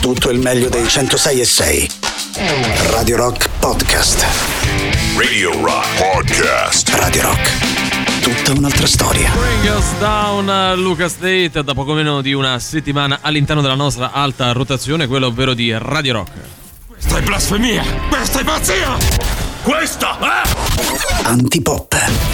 tutto il meglio dei 106 e 6. Radio Rock Podcast. Radio Rock Podcast. Radio Rock. Tutta un'altra storia. Bring us down Luca State da poco meno di una settimana all'interno della nostra alta rotazione, quella ovvero di Radio Rock. Questa è blasfemia! Questa è pazzia! Questa è... Antipop.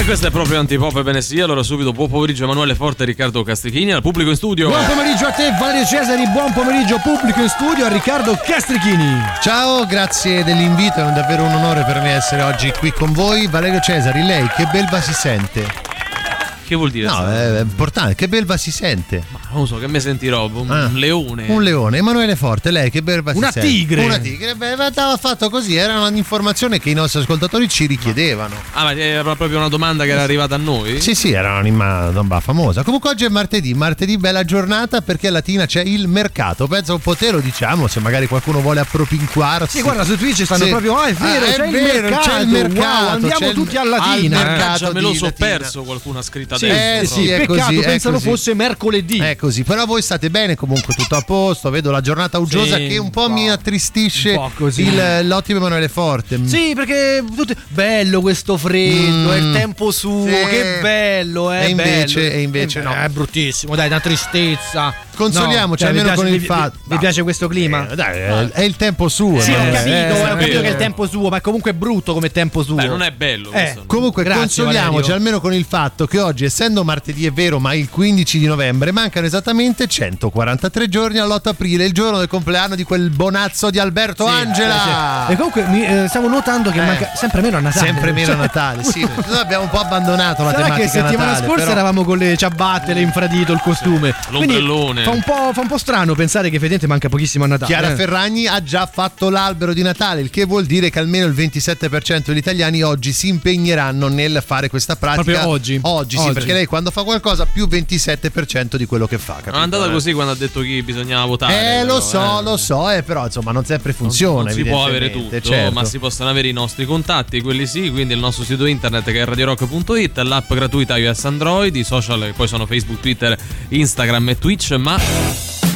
E questo è proprio Antipop, ebbene sì. Allora subito buon pomeriggio Emanuele Forte e Riccardo Castrichini al pubblico in studio. Buon pomeriggio a te Valerio Cesari, buon pomeriggio pubblico in studio a Riccardo Castrichini. Ciao, grazie dell'invito, è davvero un onore per me essere oggi qui con voi. Valerio Cesari, lei che belva si sente? Che vuol dire? No, è importante, che belva si sente? Ma non so, che me sentirò? Un Ah. leone. Un leone, Emanuele Forte, lei che belva Una si sente? tigre. Una tigre, beh, andava fatto così, era un'informazione che i nostri ascoltatori ci richiedevano. Ah, ma era proprio una domanda che era arrivata a noi? Sì, sì, era un'anima domba famosa. Comunque oggi è martedì, martedì bella giornata perché a Latina c'è il mercato. Penso un po' te lo diciamo, se magari qualcuno vuole appropinquarsi. Sì, guarda, su Twitch stanno Sì. proprio, ah, è vero, Ah, è c'è, il vero, mercato, c'è il mercato, wow, andiamo il- tutti a al Latina. mercato. Mannaggia, me lo so perso, qualcuno ha scritto Sì. Eh, eh, sì, è peccato, così, è pensano così. fosse mercoledì. È così, però voi state bene comunque, tutto a posto. Vedo la giornata uggiosa Sì, che un po' un po'. mi attristisce po' così. il- l'ottimo Emanuele Forte. Sì, perché tutti- bello questo freddo, Mm. è il tempo suo, Sì. che bello, è E invece- bello. e invece Eh, no. È bruttissimo, dai, una tristezza. Consoliamoci No, cioè, almeno piace- con il fatto. Vi, vi piace questo clima? Eh, dai, è, è il tempo suo. Sì, no? ho Eh, capito, eh, ho capito che è il tempo suo, ma è comunque brutto come tempo suo. Beh, non è bello Eh, questo. Comunque Grazie, consoliamoci Valerio. almeno con il fatto che oggi, essendo martedì è vero, ma il 15 di novembre, mancano esattamente 143 giorni all'8 aprile, il giorno del compleanno di quel bonazzo di Alberto Sì, Angela. sì, sì. E comunque mi, eh, stavo notando che Eh. manca sempre meno a Natale. Sempre meno Cioè, a Natale, sì. Noi abbiamo un po' abbandonato la Sarà tematica che settimana Natale, scorsa però- eravamo con le ciabatte, le infradito, il costume. Quindi L'ombrellone. Fa un, po', fa un po' strano pensare che effettivamente manca pochissimo a Natale. Chiara eh. Ferragni ha già fatto l'albero di Natale, il che vuol dire che almeno il 27% degli italiani oggi si impegneranno nel fare questa pratica. Proprio oggi? Oggi, sì, Oggi. perché lei quando fa qualcosa più 27% di quello che fa. Capito? Non è andata Eh. così quando ha detto chi bisognava votare. Eh, lo però, so, eh. lo so, eh, però insomma non sempre funziona. Non, si può avere tutto, certo. ma si possono avere i nostri contatti, quelli sì, quindi il nostro sito internet che è radiorock.it, l'app gratuita iOS Android, i social che poi sono Facebook, Twitter, Instagram e Twitch, ma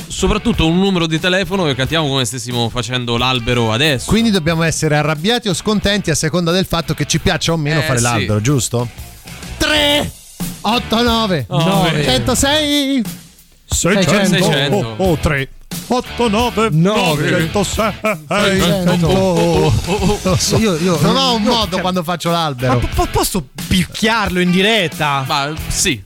soprattutto un numero di telefono che cantiamo come stessimo facendo l'albero adesso. Quindi dobbiamo essere arrabbiati o scontenti a seconda del fatto che ci piaccia o meno Eh, fare sì. l'albero, giusto? 3 8 9 Nove. 106 600. 600. oh, oh, 3 8 9 Nove. 106 Oh, oh, Lo so. Io- io- non ho un io- modo cioè- quando faccio Ma l'albero. po- po- posso picchiarlo in diretta? Ma sì,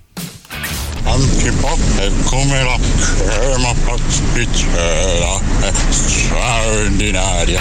Antipop è come la crema pasticcera, è straordinaria.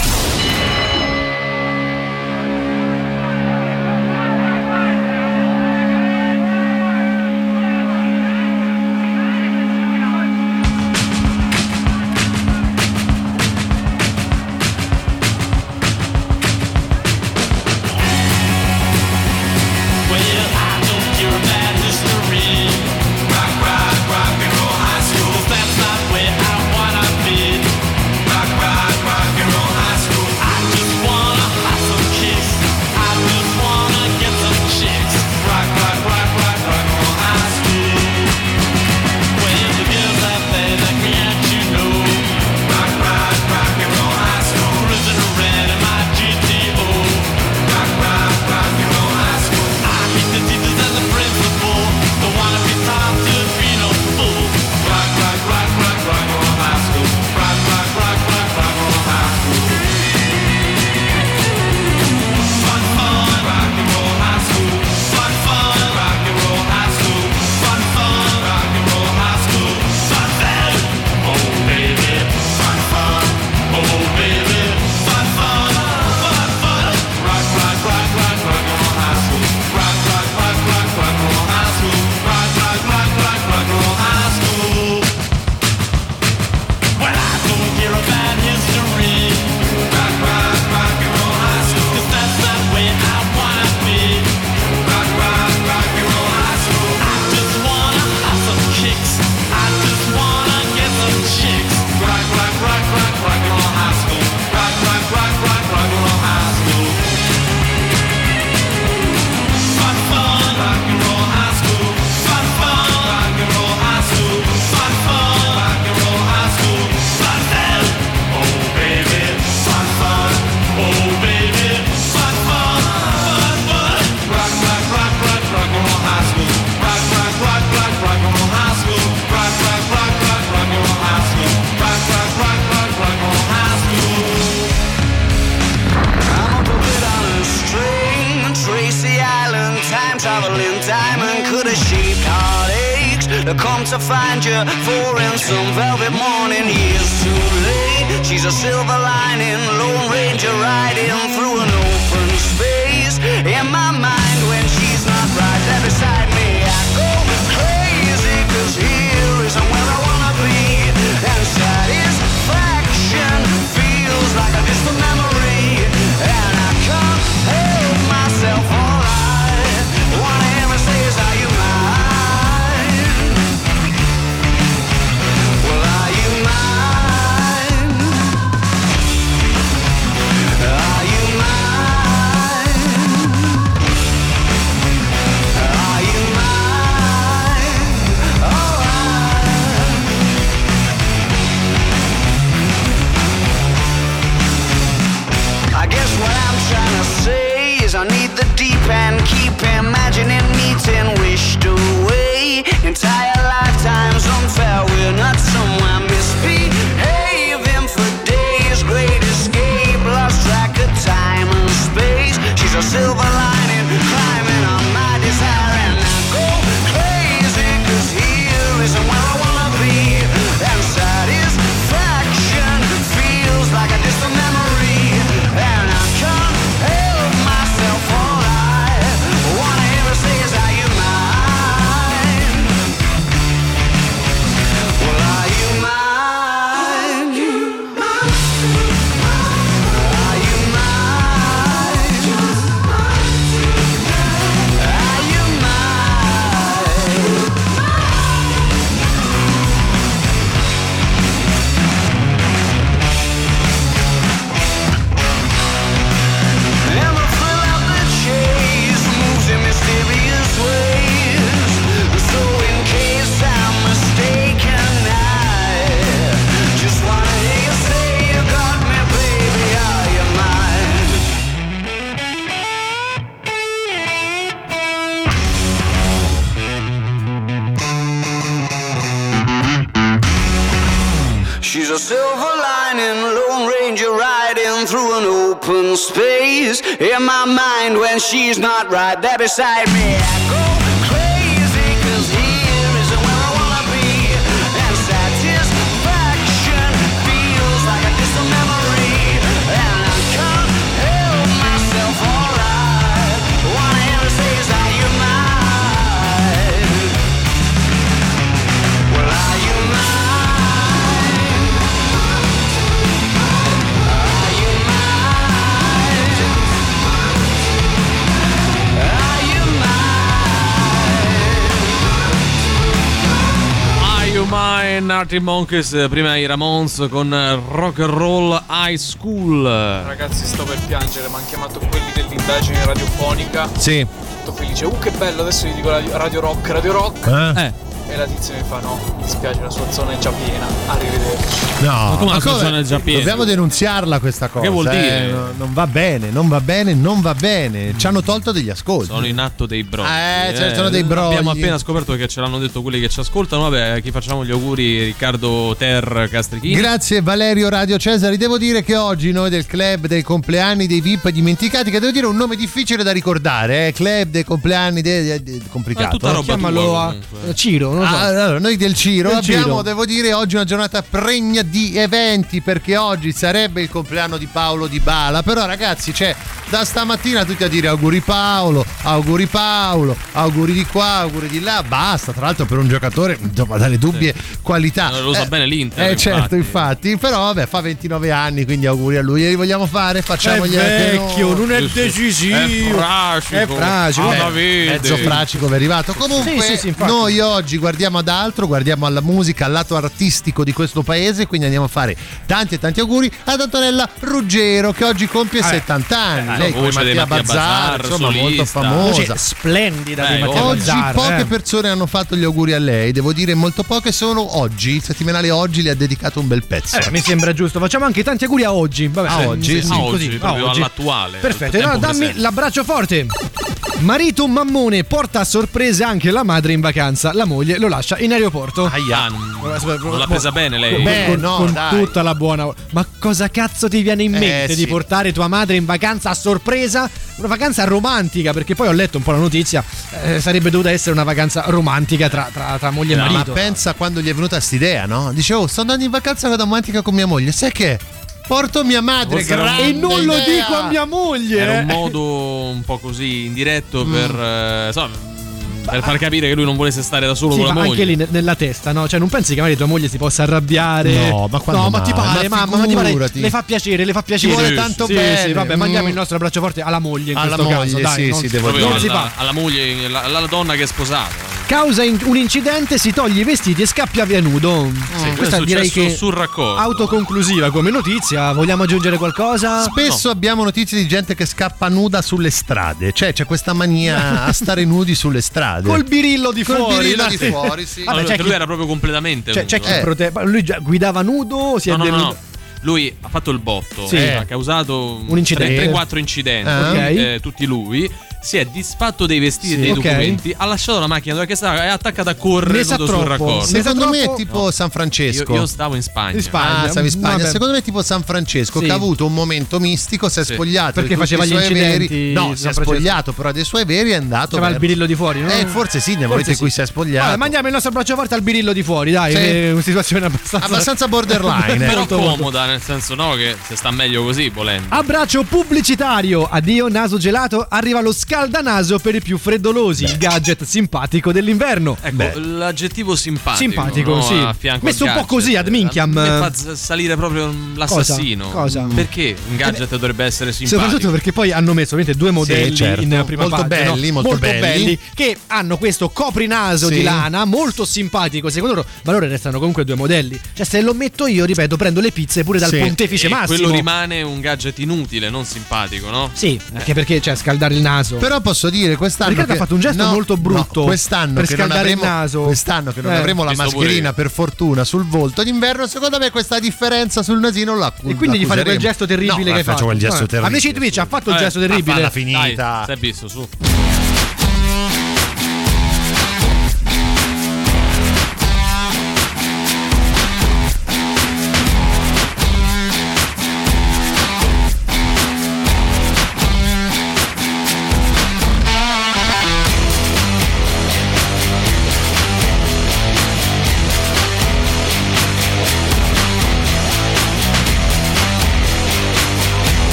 Mine, Artie Monkeys, prima i Ramones con Rock and Roll High School. Ragazzi, sto per piangere, mi hanno chiamato quelli dell'indagine radiofonica. Sì. Tutto felice. Uh, che bello, adesso gli dico radio, radio rock, radio rock. Eh? Eh, E la tizia mi fa: No, mi dispiace, la sua zona è già piena. Arrivederci. No, come la sua come- zona è già piena? Dobbiamo denunziarla questa cosa. Che vuol eh, dire? no- Non va bene, non va bene, non va bene. Ci hanno tolto degli ascolti. sono in atto dei brogli. Eh, cioè, sono dei brogli. Abbiamo appena scoperto che ce l'hanno detto quelli che ci ascoltano. Vabbè, a chi facciamo gli auguri? Riccardo Ter Castrichini. Grazie Valerio Radio Cesari. Devo dire che oggi noi del club dei compleanni dei VIP dimenticati, che devo dire un nome difficile da ricordare, eh? club dei compleanni dei, dei- dei- Ma complicato. è tutta roba Chiamalo tua, a Ciro, non lo so. Ah, allora, noi del Ciro Del abbiamo, Ciro. devo dire, oggi una giornata pregna di eventi perché oggi sarebbe il compleanno di Paolo Di Bala. Però, ragazzi, c'è da stamattina tutti a dire auguri Paolo, auguri Paolo, auguri di qua, auguri di là. Basta, tra l'altro, per un giocatore insomma, dalle dubbie qualità. Eh, lo sa bene l'Inter, Eh, certo, infatti. infatti. Però, vabbè, fa 29 anni, quindi auguri a lui. E li vogliamo fare? Facciamogli anche noi. non è Giusto. È fracico. È fracico. Ah, Beh, mezzo fracico è arrivato. Comunque, Sì, sì, sì, noi oggi guardiamo ad altro, guardiamo alla musica, al lato artistico di questo paese. Quindi andiamo a fare tanti e tanti auguri ad Antonella Ruggero, che oggi compie 70 anni. la Lei come Mattia Mattia Bazzar, insomma, molto solista. famosa. Voce splendida di Eh, Mattia Oggi Bazzar, poche eh. persone hanno fatto gli auguri a lei, devo dire molto poche sono oggi, il settimanale oggi le ha dedicato un bel pezzo. Eh, mi sembra giusto. Facciamo anche tanti auguri a oggi. Vabbè, A sì, oggi? sì, A oggi, così, a proprio oggi. all'attuale. Perfetto, allora dammi presente. l'abbraccio forte. Marito mammone porta a sorpresa anche la madre in vacanza. La moglie lo lascia in aeroporto. Ah, non, non l'ha presa bene lei. Beh, con, no, con dai. tutta la buona. Ma cosa cazzo ti viene in mente Eh, di sì. portare tua madre in vacanza a sorpresa? Una vacanza romantica, perché poi ho letto un po' la notizia. eh, sarebbe dovuta essere una vacanza romantica tra, tra- tra moglie e No, Ma marito. pensa quando gli è venuta quest'idea, no? Dice, oh, sto andando in vacanza romantica con mia moglie. Sai che? Porto mia madre, e non lo idea. dico a mia moglie. Era eh. un modo un po' così indiretto Mm. per, eh, insomma, per far capire che lui non volesse stare da solo Sì, con la ma moglie. anche lì ne- nella testa, no? Cioè, non pensi che magari tua moglie si possa arrabbiare? No, ma quando No, ma ti pare, Ma mamma, ma ti pare. Le fa piacere, le fa piacere. vuole Sì, tanto sì, bene. Sì, vabbè, Mm. mandiamo il nostro abbraccio forte alla moglie in Alla questo moglie, caso. Dai, sì, non, sì, devo non si alla, fa. alla moglie, alla, alla donna che è sposata. Causa in- un incidente, si toglie i vestiti e scappia via nudo. questo Questa è direi che sul raccordo. autoconclusiva come notizia. Vogliamo aggiungere qualcosa? Spesso abbiamo notizie di gente che scappa nuda sulle strade. Cioè, c'è questa mania a stare nudi sulle strade. Col birillo di Col fuori. birillo dai. di fuori, sì. Vabbè, Allora, c'è chi- lui era proprio completamente C'è, c'è chi. Eh. prote- ma Lui già guidava nudo, si No, è no, no, no. Lui ha fatto il botto, Sì. eh, ha causato Un incidente. 3-4 incidenti, Ah. Ok. eh, tutti lui. Si è disfatto dei vestiti Sì. e dei Ok. documenti, ha lasciato la macchina dove stava e è attaccata a correre nudo sul troppo. raccordo. Secondo me è tipo San Io, Francesco. io stavo in Spagna. In Spagna. Ah, in Spagna. Vabbè. Secondo me è tipo San Francesco Sì. che ha avuto un momento mistico, si è Sì. spogliato Perché faceva gli incidenti veri. No, San si è spogliato però dei suoi veri è andato C'aveva il verso- birillo di fuori, no? Eh, forse sì, nel momento in sì. cui si è spogliato. Vabbè, mandiamo il nostro braccio forte al birillo di fuori, dai. Sì. È una situazione abbastanza. Abbastanza borderline. Però comoda, nel senso no, che se sta meglio così, volendo. Abbraccio pubblicitario. Addio naso gelato. Arriva lo scaldanaso per i più freddolosi. Il gadget simpatico dell'inverno. Ecco, l'aggettivo simpatico. Simpatico, no, sì. a fianco Messo un po' così, ad minchiam. Mi fa salire proprio l'assassino. Cosa? Cosa? Perché un gadget dovrebbe essere simpatico? Soprattutto perché poi hanno messo ovviamente due modelli certo. in prima Molto parte, no? belli, molto belli. che hanno questo coprinaso Sì. di lana molto simpatico secondo loro, ma loro restano comunque due modelli. Cioè se lo metto io, ripeto, prendo le pizze pure dal Sì. pontefice E massimo. quello rimane un gadget inutile, non simpatico, no? Sì, anche perché cioè scaldare il naso. Però posso dire quest'anno Riccardo che- ha fatto un gesto no, molto brutto no, quest'anno per che il avremo naso. quest'anno che non Eh. avremo la mascherina per fortuna sul volto d'inverno, secondo me questa differenza sul nasino la e quindi gli fate quel gesto terribile no, che hai faccio fatto. quel gesto Vabbè. terribile. Amici Twitch ha fatto il Eh, gesto ma terribile. falla Dai, finita. si è visto, su.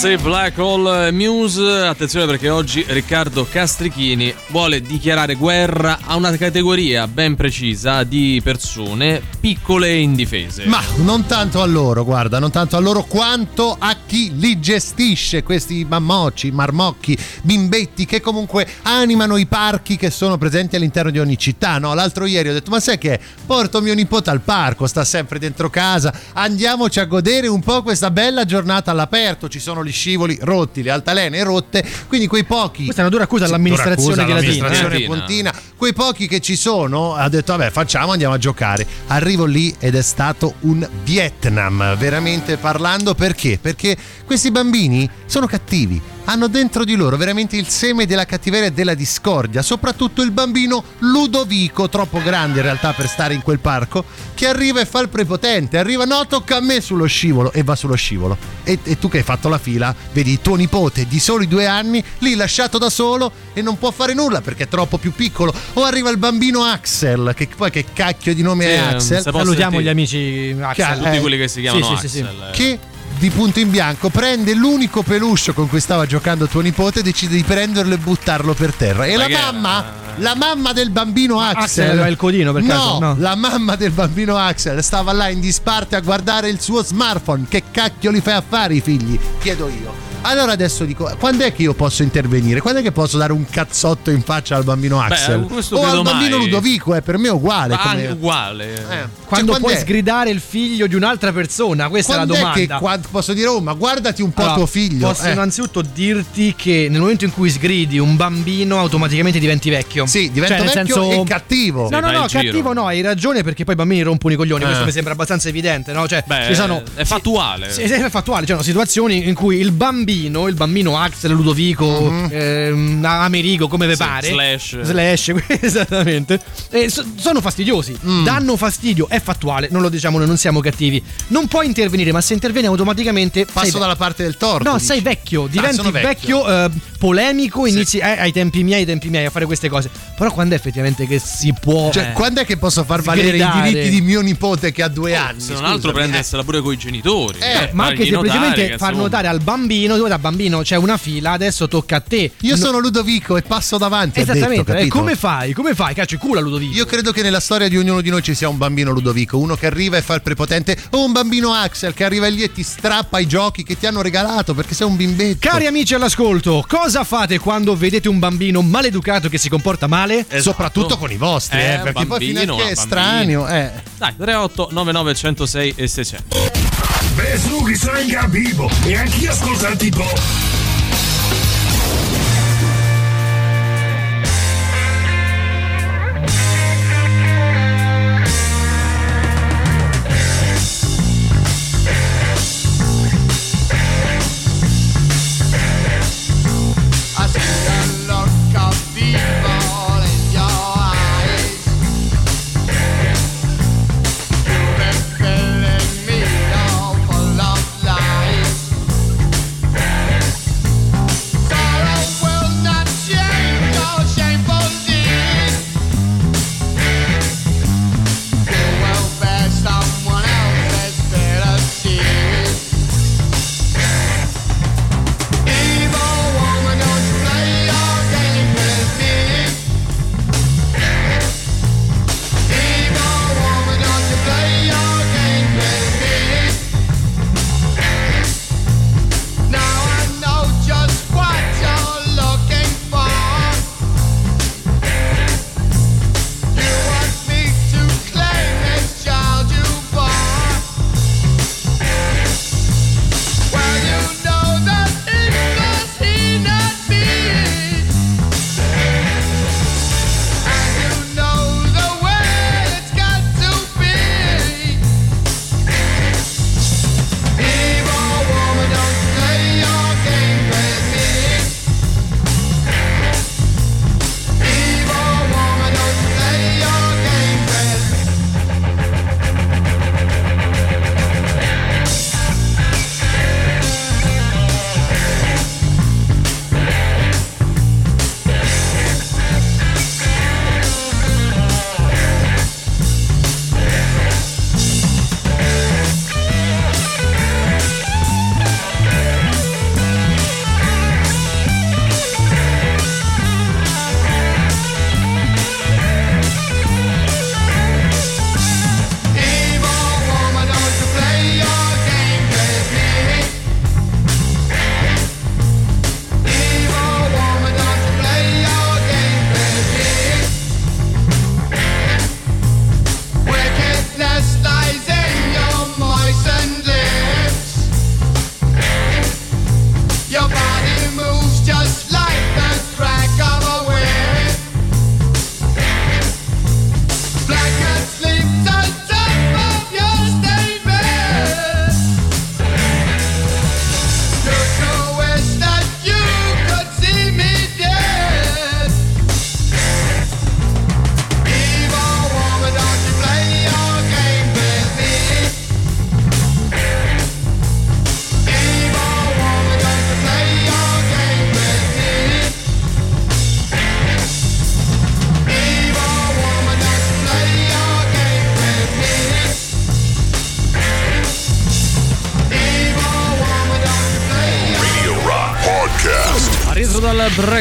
Supermassive Black Hole Muse. Attenzione perché oggi Riccardo Castrichini vuole dichiarare guerra a una categoria ben precisa di persone piccole e indifese. Ma non tanto a loro, guarda, non tanto a loro quanto a chi li gestisce, questi mammocci, marmocchi, bimbetti che comunque animano i parchi che sono presenti all'interno di ogni città. No, l'altro ieri ho detto, ma sai che porto mio nipote al parco, sta sempre dentro casa, andiamoci a godere un po' questa bella giornata all'aperto. Ci sono gli scivoli rotti, le altalene rotte, quindi quei pochi... Questa è una dura accusa Sì, all'amministrazione dura accusa all'amministrazione eh. pontina. Quei pochi che ci sono, ha detto vabbè facciamo, andiamo a giocare. Arrivo lì ed è stato un Vietnam, veramente parlando perché? Perché questi bambini sono cattivi. Hanno dentro di loro veramente il seme della cattiveria e della discordia, soprattutto il bambino Ludovico, troppo grande in realtà per stare in quel parco, che arriva e fa il prepotente, arriva no tocca a me sullo scivolo e va sullo scivolo. E, e tu che hai fatto la fila, vedi tuo nipote di soli due anni lì lasciato da solo e non può fare nulla perché è troppo più piccolo. O arriva il bambino Axel, che poi che cacchio di nome Sì, è Axel, Salutiamo sentire. gli amici Axel. Tutti eh, quelli che si chiamano sì, sì, sì, Axel. eh. che di punto in bianco prende l'unico peluche con cui stava giocando tuo nipote decide di prenderlo e buttarlo per terra. E la era? mamma, la mamma del bambino Axel, Axel il codino, per no, caso? No. la mamma del bambino Axel stava là in disparte a guardare il suo smartphone. Che cacchio li fai a fare i figli? Chiedo io. Allora adesso dico, quando è che io posso intervenire? Quando è che posso dare un cazzotto in faccia al bambino Axel? questo o al bambino mai. Ludovico, è per me uguale. Ma come- uguale. Eh. Quando Cioè, puoi è? sgridare il figlio di un'altra persona? Questa Quando è la è domanda. che qua- posso dire, oh, ma guardati un po' Allora, tuo figlio. Posso Eh. innanzitutto dirti che nel momento in cui sgridi un bambino automaticamente diventi vecchio. Sì, diventa Cioè, vecchio senso- e cattivo. No, no, no, il giro. cattivo no, hai ragione perché poi i bambini rompono i coglioni, Eh. questo mi sembra abbastanza evidente, no? Cioè, Beh, ci sono è fattuale. Sì, è fattuale, c'è situazioni in cui il bambino, il bambino Axel, Ludovico, ehm, Amerigo, come ve Sì, pare, slash. slash, esattamente, eh, so- sono fastidiosi, danno fastidio, è fattuale, non lo diciamo noi, non siamo cattivi. Non puoi intervenire, ma se intervieni automaticamente Passo sei- dalla parte del torto. No, dici. sei vecchio, diventi sono vecchio, vecchio. eh, polemico, inizi eh, ai tempi miei, ai tempi miei a fare queste cose. Però quando è effettivamente che si può Cioè, eh, quando è che posso far valere sgridare. i diritti di mio nipote che ha due anni? Se non altro prendersela pure con i genitori. Eh, ma anche notare semplicemente che, far insomma, notare al bambino, tu da bambino c'è una fila, adesso tocca a te. Io No- sono Ludovico e passo davanti. Esattamente, detto, eh, come fai? Come fai? Caccio il culo a Ludovico. Io credo che nella storia di ognuno di noi ci sia un bambino Ludovico, uno che arriva e fa il prepotente, o un bambino Axel che arriva lì e ti strappa i giochi che ti hanno regalato perché sei un bimbetto. Cari amici all'ascolto, cosa fate quando vedete un bambino maleducato che si comporta male? Esatto. Soprattutto con i vostri, Eh, eh, perché poi bambino, fino a che è bambino. estraneo, eh. Dai, 38 99 106 e 600. Beh, su, che sono in vivo e anch'io ascolto il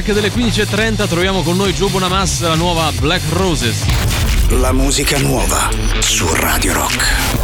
break delle 15.30, troviamo con noi Joe Bonamas la nuova Black Roses. La musica nuova su Radio Rock.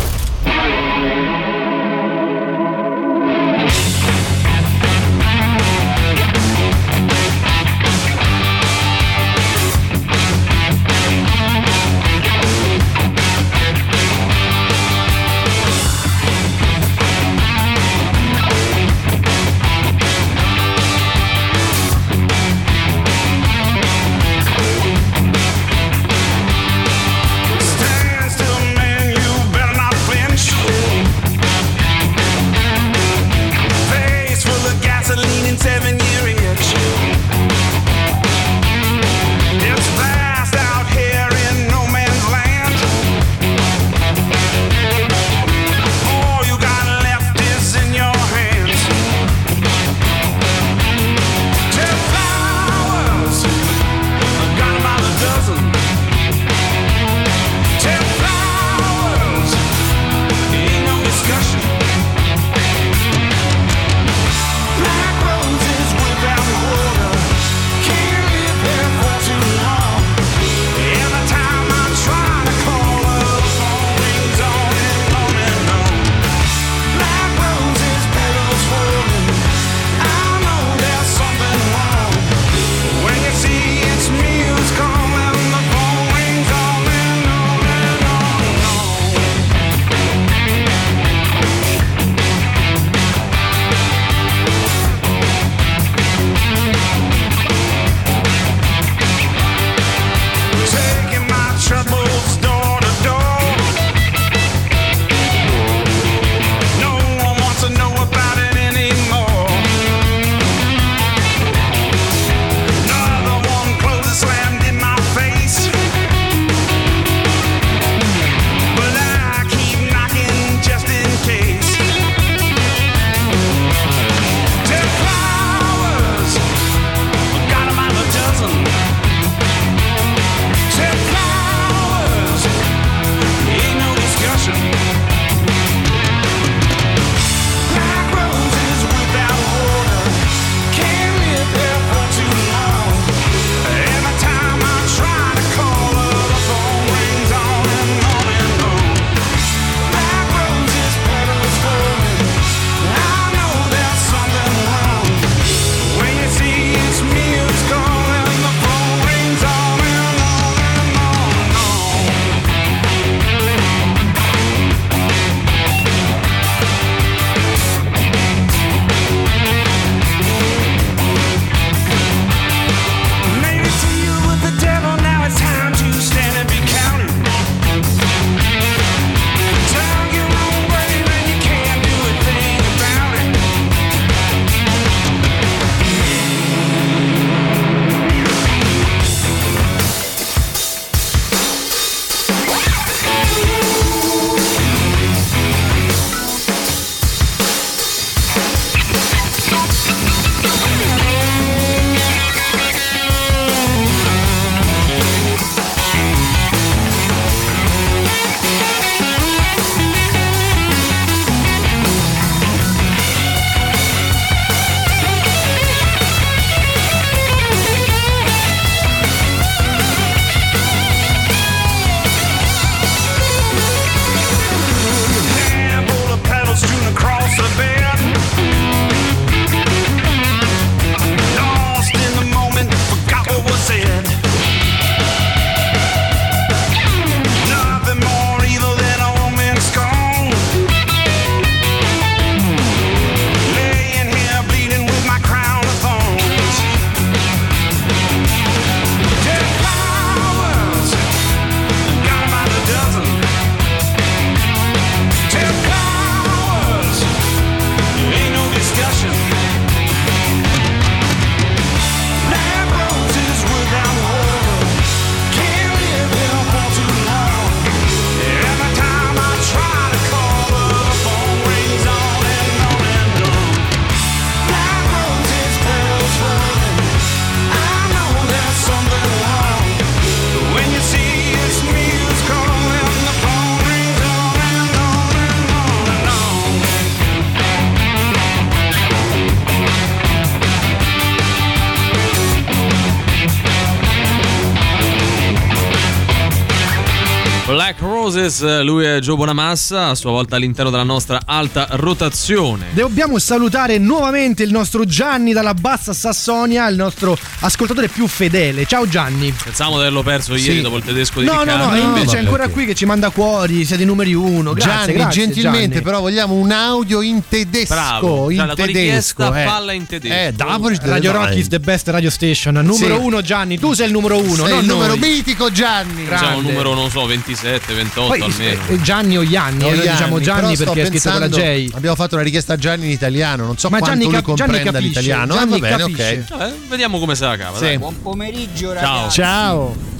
Roses, lui è Joe Bonamassa, a sua volta all'interno della nostra alta rotazione. Dobbiamo salutare nuovamente il nostro Gianni dalla Bassa Sassonia, il nostro ascoltatore più fedele. Ciao Gianni. Pensavamo di averlo perso ieri Sì. dopo il tedesco di No, no, Riccardo. no, invece vabbè, è ancora perché- qui che ci manda cuori, siete i numeri uno. Grazie, Gianni, grazie, gentilmente, Gianni. però vogliamo un audio in tedesco. Bravo, in cioè, la richiesta tedesco. eh. falla in tedesco. Eh, Davos Radio Rock is the best radio station. Numero Sì. uno Gianni, tu sei il numero uno, Sei non il numero noi. mitico Gianni. Siamo grande. un numero, non so, 27, 28 Poi almeno. eh, Gianni o Gianni, No, eh, diciamo Gianni sto perché è scritto con la pensando- J. Abbiamo fatto una richiesta a Gianni in italiano, non so Ma quanto Gianni lui cap- Gianni comprenda capisce, l'italiano. Ah, Gianni va bene, capisce. ok. Eh, vediamo come se la cava. Sì. dai. Buon pomeriggio Ciao. ragazzi. Ciao.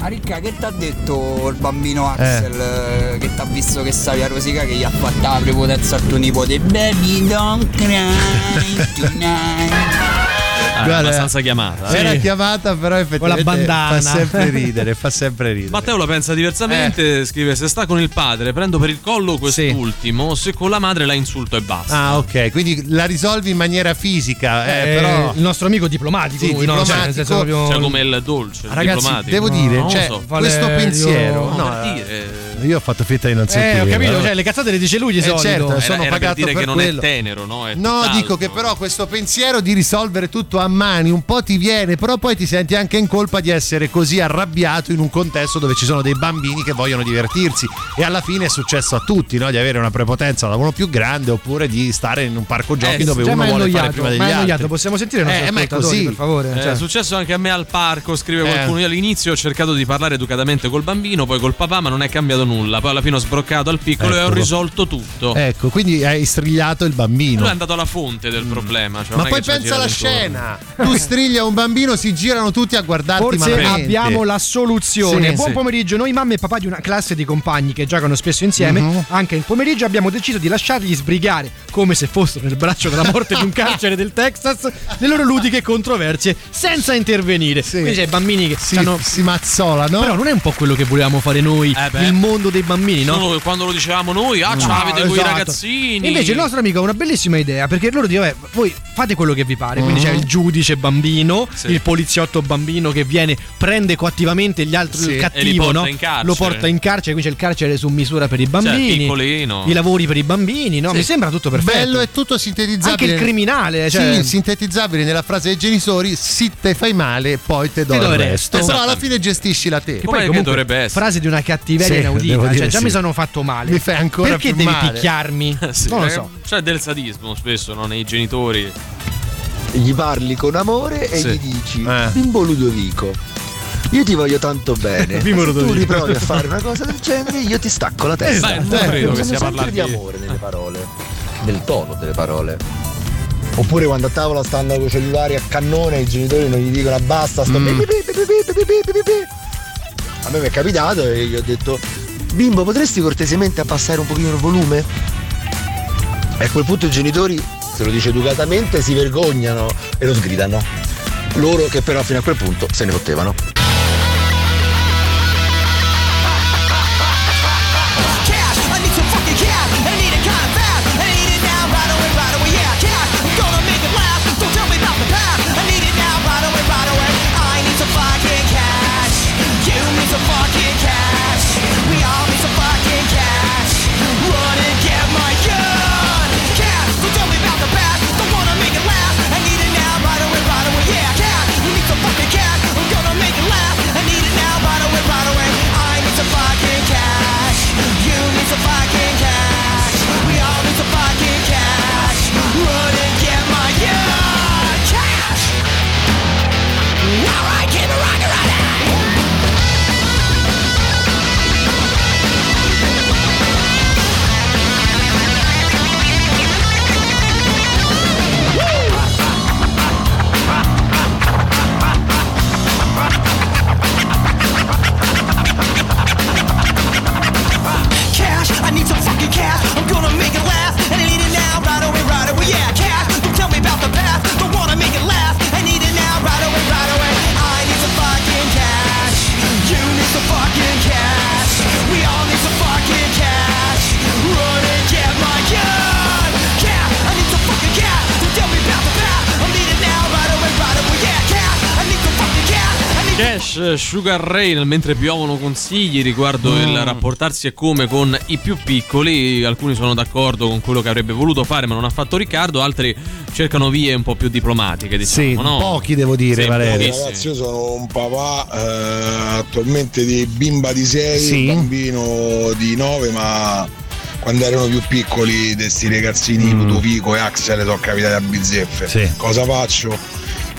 Ah, Ricca, che t'ha detto il bambino Axel eh, che t'ha visto che stavi a rosicare che gli ha fatto la prepotenza a tuo nipote? Baby don't cry tonight. Ah, è Guarda, abbastanza chiamata. eh. Era chiamata, però effettivamente bandana. fa sempre ridere, fa sempre ridere. Matteo la pensa diversamente, scrive se sta con il padre prendo per il collo quest'ultimo, se con la madre la insulto e basta. Ah, ok, quindi la risolvi in maniera fisica, eh, Eh, però il nostro amico diplomatico, Sì, lui, no? Cioè, diplomatico. nel senso proprio- Cioè come il dolce, il ragazzi, diplomatico. devo No, dire, non lo cioè, so. questo Valerio. pensiero, No, no, per eh, dire. io ho fatto finta di non sentire. Eh, ho capito, no? cioè le cazzate le dice lui di Eh, solito. certo, Era- sono era per pagato dire per che non quello. è tenero, no? È No, tutt'altro. dico che però questo pensiero di risolvere tutto a mani un po' ti viene, però poi ti senti anche in colpa di essere così arrabbiato in un contesto dove ci sono dei bambini che vogliono divertirsi e alla fine è successo a tutti, no? di avere una prepotenza da uno più grande oppure di stare in un parco giochi Eh, dove Cioè, uno vuole fare prima degli ma è annoiato. altri. Possiamo sentire nostri Eh, ma è così. per favore? Eh, Cioè, È successo anche a me al parco, scrive Eh. qualcuno. Io all'inizio ho cercato di parlare educatamente col bambino, poi col papà, ma non è cambiato nulla. Poi alla fine ho sbroccato al piccolo e ho Ecco. risolto tutto. Ecco, quindi hai strigliato il bambino. Lui è andato alla fonte del problema. cioè Ma poi pensa alla scena. Tu striglia un bambino, si girano tutti a guardarti Forse malamente. abbiamo la soluzione. Sì, Buon sì. pomeriggio, noi mamma e papà di una classe di compagni che giocano spesso insieme. Mhm. Anche il pomeriggio abbiamo deciso di lasciarli sbrigare, come se fossero nel braccio della morte di un carcere del Texas, le loro ludiche controversie senza intervenire. Quindi c'è i bambini che si, hanno. si mazzolano. Però non è un po' quello che volevamo fare noi, Eh il mondo dei bambini, no? Solo quando lo dicevamo noi, ah, ce l'avete No, voi esatto. ragazzini. Invece il nostro amico ha una bellissima idea perché loro dicono: "Vabbè, voi fate quello che vi pare. Quindi Mhm. c'è il giudice bambino, Sì. il poliziotto bambino che viene, prende coattivamente gli altri, Sì. il cattivo, porta no? lo porta in carcere. Quindi c'è il carcere su misura per i bambini, piccolino. i lavori per i bambini. No? Sì. Mi sembra tutto perfetto. Bello è tutto sintetizzabile. Anche il criminale, cioè- Sì, sintetizzabile nella frase dei genitori: si te fai male, poi te do Te do il resto. Però alla fine gestiscila te. Che poi che comunque dovrebbe essere? frase di una cattiveria Sì, inaudita. Cioè, già sì. mi sono fatto male. Mi fai ancora Perché più devi male. picchiarmi? Sì, non lo so. C'è del sadismo spesso, no? Nei genitori gli parli con amore e sì. gli dici eh. bimbo Ludovico io ti voglio tanto bene. Se tu riprovi a fare una cosa del genere, io ti stacco la testa. Esatto, eh, non credo che sia parlare di amore nelle eh. parole, nel tono delle parole. Oppure quando a tavola stanno con i cellulari a cannone, i genitori non gli dicono basta, sto mm. A me mi è capitato e gli ho detto "Bimbo, potresti cortesemente abbassare un pochino il volume?" E a quel punto i genitori se lo dice educatamente, si vergognano e lo sgridano. Loro che però fino a quel punto se ne fottevano. Sugar Ray, mentre piovono consigli riguardo Mm. il rapportarsi e come con i più piccoli, alcuni sono d'accordo con quello che avrebbe voluto fare ma non ha fatto Riccardo, altri cercano vie un po' più diplomatiche, diciamo, Sì, no? pochi devo dire, Sì, Valerio. Ragazzi, io sono un papà eh, attualmente di bimba di 6, Sì. bambino di 9, ma quando erano più piccoli, questi ragazzini Mm. Ludovico e Axel sono capitati a bizzeffe. Sì. Cosa faccio?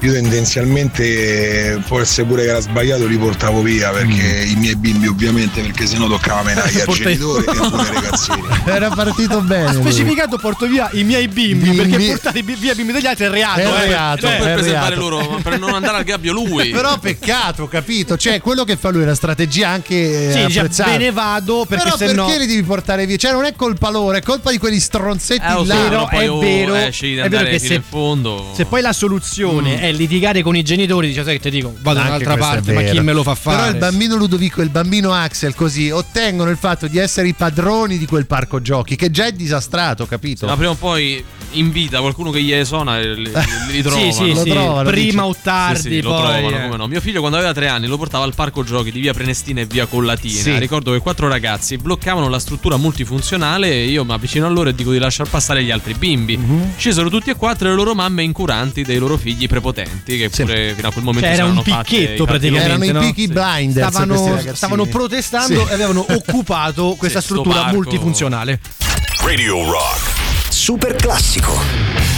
Io tendenzialmente, forse pure che era sbagliato, li portavo via perché Mm. i miei bimbi ovviamente, perché sennò toccava menare al Portai- genitore e pure ai ragazzini. Era partito bene. lui. Specificato porto via i miei bimbi, Bimbi. perché portare via i bimbi degli altri è reato. È eh. reato, Non è per reato. loro, per non andare al gabbio lui. Però peccato, capito? Cioè, quello che fa lui è una strategia anche Sì, eh, apprezzabile. me ne vado perché Però se perché li devi portare via? Cioè, non è colpa loro, è colpa di quegli stronzetti Eh, là. però vero, è oh, vero, eh, è vero che se- in fondo. Se poi la soluzione è litigare con i genitori, dice sai che ti dico, vado da un'altra è parte, ma chi me lo fa fare? Però il bambino Ludovico e il bambino Axel così ottengono il fatto di essere i padroni di quel parco giochi, che già è disastrato, capito? Ma prima o poi invita qualcuno che gli esona e li, li- li trovano. Sì, sì, Lo sì, trovano, prima dici. o tardi, Sì, sì, lo poi, trovano, eh. come no. Mio figlio quando aveva tre anni lo portava al parco giochi di via Prenestina e via Collatina. Sì. Ricordo che quattro ragazzi bloccavano la struttura multifunzionale e io mi avvicino a loro e dico di lasciar passare gli altri bimbi. Mhm. Scesero tutti e quattro e le loro mamme incuranti dei loro figli prepotenti che Sì. pure fino a quel momento Cioè, era erano un picchetto i praticamente, Erano i no? Sì. Blinders questi Stavano, stavano protestando Sì. e avevano occupato questa struttura multifunzionale. Radio Rock. Super classico.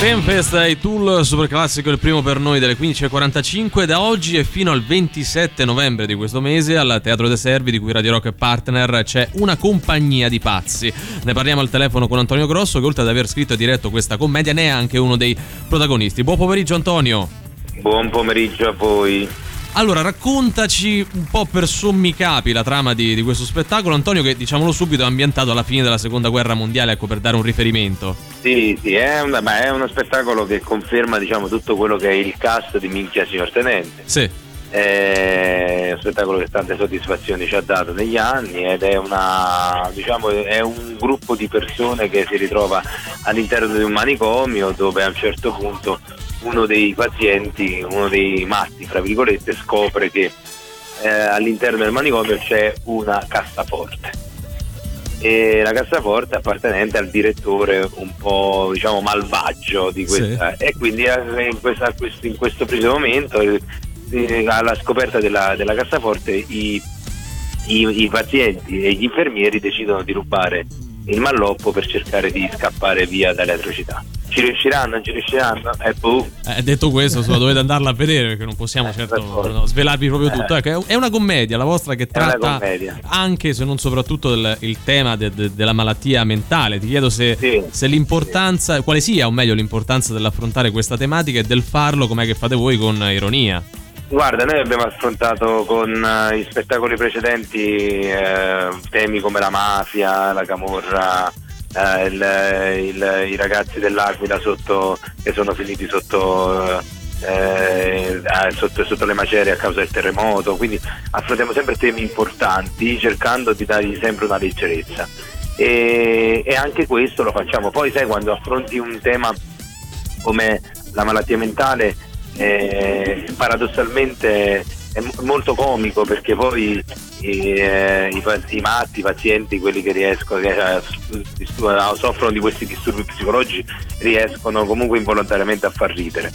Tempest e Tool super classico il primo per noi delle 15.45 da oggi e fino al 27 novembre di questo mese al Teatro De Servi di cui Radio Rock è partner c'è una compagnia di pazzi. Ne parliamo al telefono con Antonio Grosso che oltre ad aver scritto e diretto questa commedia ne è anche uno dei protagonisti. Buon pomeriggio Antonio. Buon pomeriggio a voi. Allora raccontaci un po' per sommi capi la trama di, di questo spettacolo Antonio che diciamolo subito è ambientato alla fine della seconda guerra mondiale ecco per dare un riferimento Sì, sì, è, una- ma è uno spettacolo che conferma diciamo, tutto quello che è il cast di Minchia Signor Tenente. sì È uno spettacolo che tante soddisfazioni ci ha dato negli anni ed è, una, diciamo, è un gruppo di persone che si ritrova all'interno di un manicomio dove a un certo punto uno dei pazienti, uno dei matti, fra virgolette, scopre che eh, all'interno del manicomio c'è una cassaforte. E la cassaforte appartenente al direttore un po' diciamo malvagio di questa. E quindi eh, in, questa- in questo preciso momento eh, eh, alla scoperta della, della cassaforte i, i- i pazienti e gli infermieri decidono di rubare il malloppo per cercare di scappare via dalle atrocità ci riusciranno, ci riusciranno? E boh, Eh, detto questo, insomma, dovete andarla a vedere perché non possiamo certo no, svelarvi proprio tutto. Ecco, è- una commedia la vostra che tratta anche se non soprattutto del- il tema de- de- della malattia mentale. Ti chiedo se, se l'importanza, quale sia o meglio l'importanza dell'affrontare questa tematica e del farlo com'è che fate voi con ironia. Guarda, noi abbiamo affrontato con eh, i spettacoli precedenti eh, temi come la mafia, la camorra, eh, il- il- i ragazzi dell'Aquila sotto, che sono finiti sotto, eh, eh, sotto, sotto le macerie a causa del terremoto, quindi affrontiamo sempre temi importanti cercando di dargli sempre una leggerezza. E, e anche questo lo facciamo. Poi sai quando affronti un tema come la malattia mentale eh, paradossalmente è mo- molto comico perché poi i, eh, i i matti, i pazienti, quelli che riescono, che eh, eh, soffrono di questi disturbi psicologici, riescono comunque involontariamente a far ridere.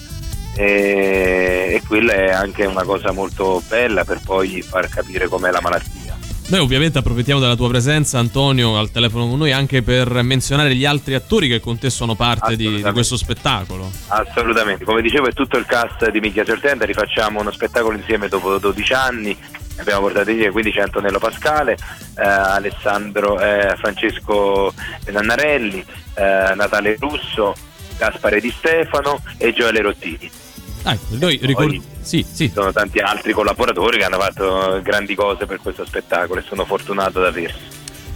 E, e quella è anche una cosa molto bella per poi far capire com'è la malattia. Noi ovviamente approfittiamo della tua presenza, Antonio, al telefono con noi anche per menzionare gli altri attori che con te sono parte di, di questo spettacolo. Assolutamente, come dicevo è tutto il cast di Minchia Sortenda, rifacciamo uno spettacolo insieme dopo 12 anni, abbiamo portato quindi c'è Antonello Pascale, eh, Alessandro eh, Francesco Nannarelli, eh, Natale Russo, Gaspare Di Stefano e Gioele Rottini. Ah, noi ricordiamo. Sì, sì. Ci sono tanti altri collaboratori che hanno fatto grandi cose per questo spettacolo e sono fortunato ad averli.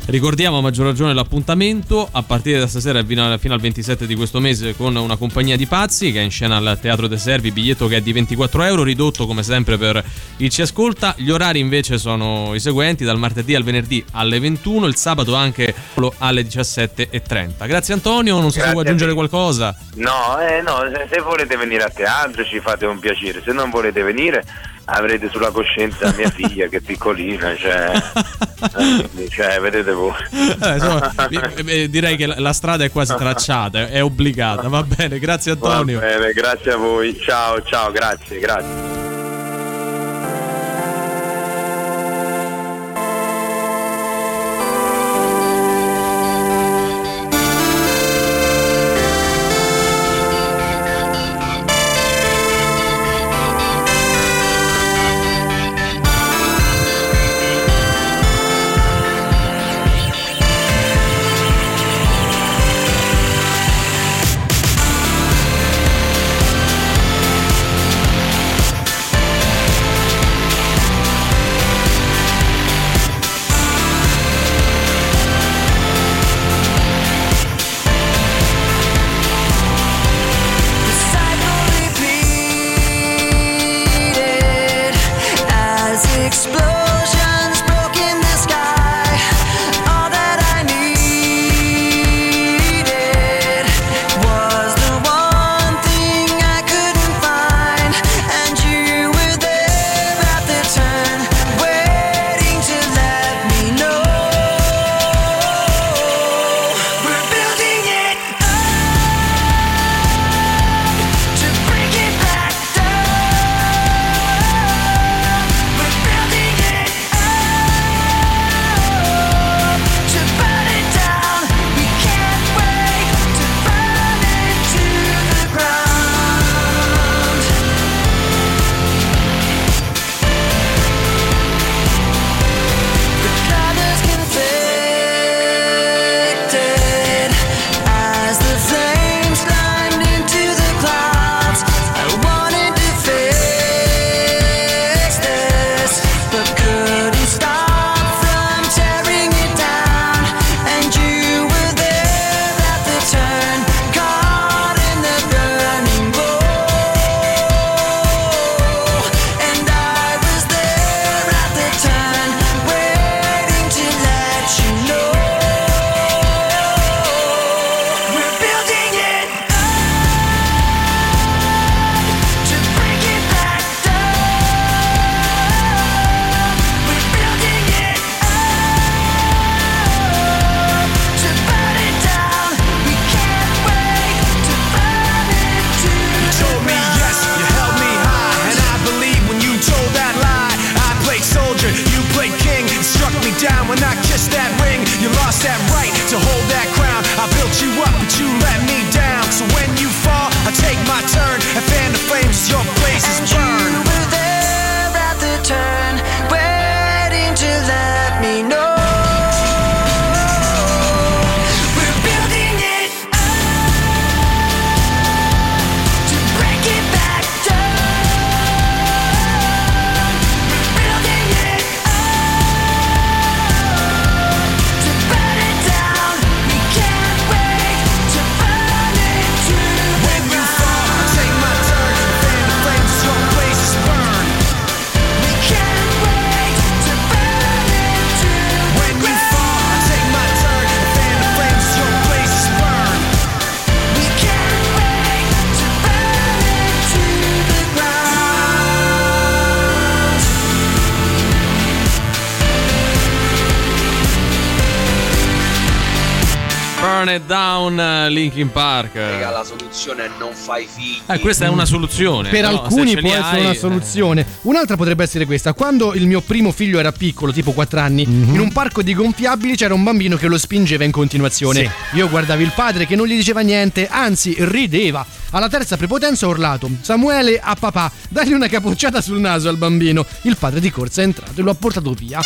Ricordiamo a maggior ragione l'appuntamento a partire da stasera fino al, fino al 27 di questo mese con una compagnia di pazzi che è in scena al Teatro De Servi, biglietto che è di 24 euro, ridotto come sempre per il Ci Ascolta. Gli orari invece sono i seguenti, dal martedì al venerdì alle 21, il sabato anche alle 17.30. Grazie Antonio, non so se vuoi aggiungere qualcosa. No, eh, no, se, se volete venire a teatro ci fate un piacere, se non volete venire avrete sulla coscienza mia figlia che è piccolina, cioè, eh, cioè vedete voi. Eh, insomma, eh, eh, direi che la, strada è quasi tracciata, è obbligata. Va bene, grazie Va Antonio. bene, grazie a voi, ciao, ciao, grazie, grazie. Linkin Park. Raga, la soluzione è non fai figli. Eh, questa è una soluzione. Per però alcuni può essere hai, una eh. soluzione. Un'altra potrebbe essere questa. Quando il mio primo figlio era piccolo, tipo 4 anni, Mhm. in un parco di gonfiabili c'era un bambino che lo spingeva in continuazione. Io guardavo il padre che non gli diceva niente, anzi rideva. Alla terza prepotenza ho urlato: Samuele a papà, dagli una capocciata sul naso al bambino. Il padre di corsa è entrato e lo ha portato via.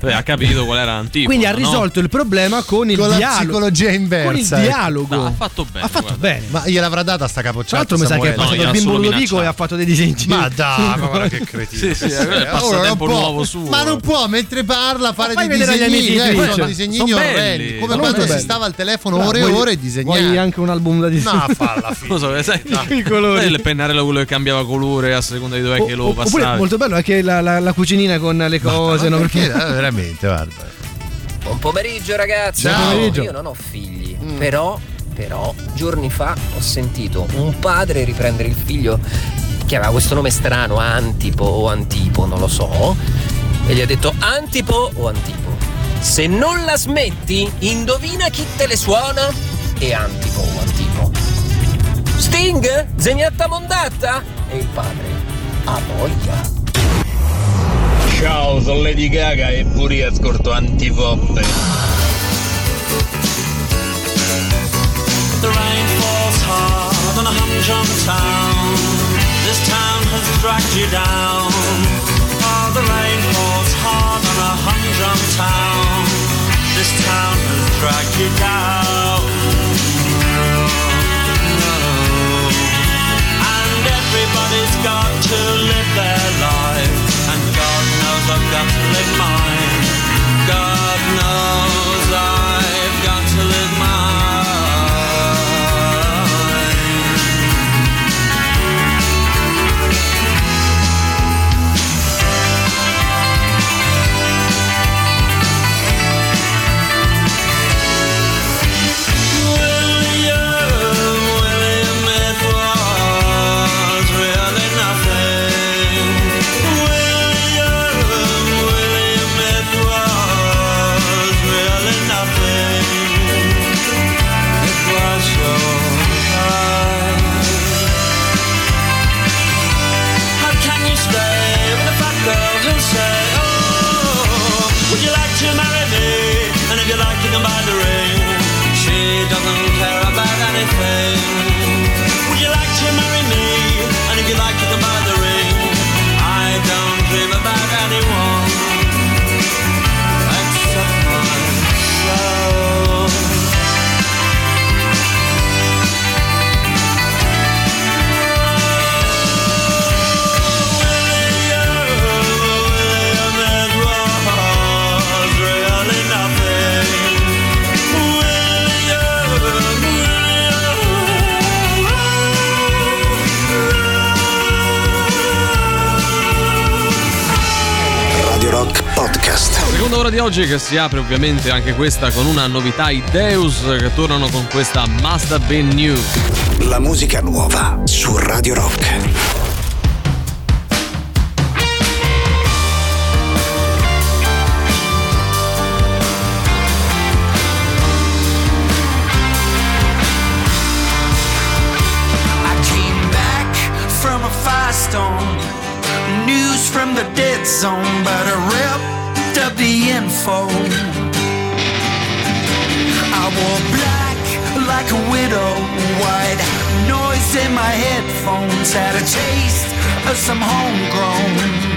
Eh, ha capito qual era l'antico. Quindi ha risolto il problema con il Con la dialogo. psicologia inversa, Con il ecco. dialogo. No, ha fatto bene. Ha fatto bene. Ma gliel'avrà data sta Tra capocciata? l'altro mi sa che è passato No, gliel'ha bimbo Ludovico e minacciato. ha fatto dei disegni. Ma dai, ma guarda che cretino. Sì, sì, è il Eh, passatempo ora non può- nuovo suo. Ma non può mentre parla fare dei disegnini, amici eh, sono disegnini orrendi, come quando si stava al telefono ore e ore a disegnare. Vuoi anche un album da disegno? No, falla fine. Non so, sai, I colori. il pennarello quello che cambiava colore a seconda di dove O- che lo o- oppure molto bello anche la, la- la cucinina con le cose. no? Perché, eh, veramente, guarda. Buon pomeriggio ragazzi. Ciao. Buon pomeriggio. Io non ho figli, però, però, giorni fa ho sentito un padre riprendere il figlio che aveva questo nome strano, Antipo o Antipo, non lo so, e gli ha detto Antipo o Antipo. Se non la smetti, indovina chi te le suona? E Antipo o Antipo. Sting? Zegnatta mondatta? E il padre. Ha voglia. Ciao, sono Lady Gaga e pure ascolto antipoppe. The rain falls hard on a humdrum town. This town has dragged you down. Oh, the rain falls hard on a humdrum town. This town has dragged you down. Podcast. Seconda ora di oggi che si apre ovviamente anche questa con una novità i Deus che tornano con questa Must Have Been New. La musica nuova su Radio Rock. I a widow, white noise in my headphones, had a taste of some homegrown.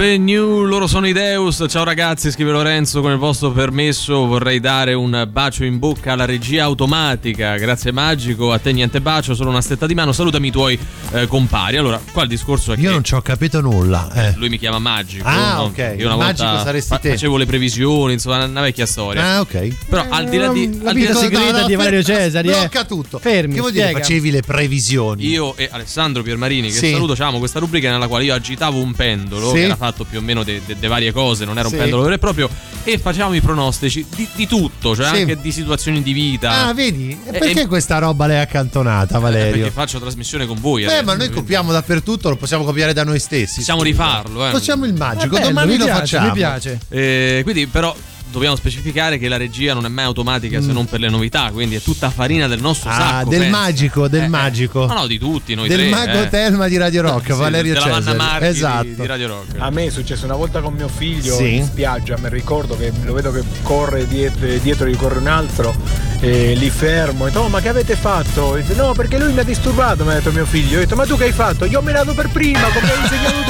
Must have been new, loro sono i Deus. Ciao ragazzi, scrive Lorenzo. Con il vostro permesso vorrei dare un bacio in bocca alla regia automatica. Grazie Magico, a te niente bacio, solo una stretta di mano. Salutami i tuoi eh, compari. Allora, qua il discorso è che Io non ci ho capito nulla. eh. lui mi chiama Magico. Ah, no? ok. Io una Magico volta saresti te. facevo le previsioni, insomma, una vecchia storia. Ah, ok. Però al di là di. La al di vita là- segreta di Valerio ferma, Cesari, eh. Blocca tutto. Fermi, Che vuol dire facevi le previsioni? Io e Alessandro Piermarini, che Sì. saluto, avevamo questa rubrica nella quale io agitavo un pendolo, Sì. che era fatto più o meno di varie cose, non era un Sì. pendolo vero e proprio, e facevamo i pronostici di, di tutto, cioè Sì. anche di situazioni di vita. Ah, vedi? E Eh, perché eh, questa roba l'hai accantonata, Valerio? Perché faccio trasmissione con voi. Beh, adesso, ma noi quindi copiamo dappertutto, lo possiamo copiare da noi stessi. Possiamo scusa. rifarlo, eh. Facciamo il magico, È bello, domani lo piace, facciamo. mi piace. Eh, quindi, però, dobbiamo specificare che la regia non è mai automatica se non per le novità, quindi è tutta farina del nostro Mm. Ah, sacco. del pensa. magico, del Eh, eh. magico. No, no, di tutti, noi del tre. mago eh. Telma di Radio Rock, Sì, Valerio della Cesari. Marchi esatto. di, di Radio Rock. A me è successo una volta con mio figlio Sì. in spiaggia, mi ricordo che lo vedo che corre dietro, dietro gli corre un altro, e li fermo, e dico, "Oh, ma che avete fatto? E dice, no, perché lui mi ha disturbato, mi ha detto mio figlio. Io ho detto, ma tu che hai fatto? Io ho menato per prima, come hai insegnato tu.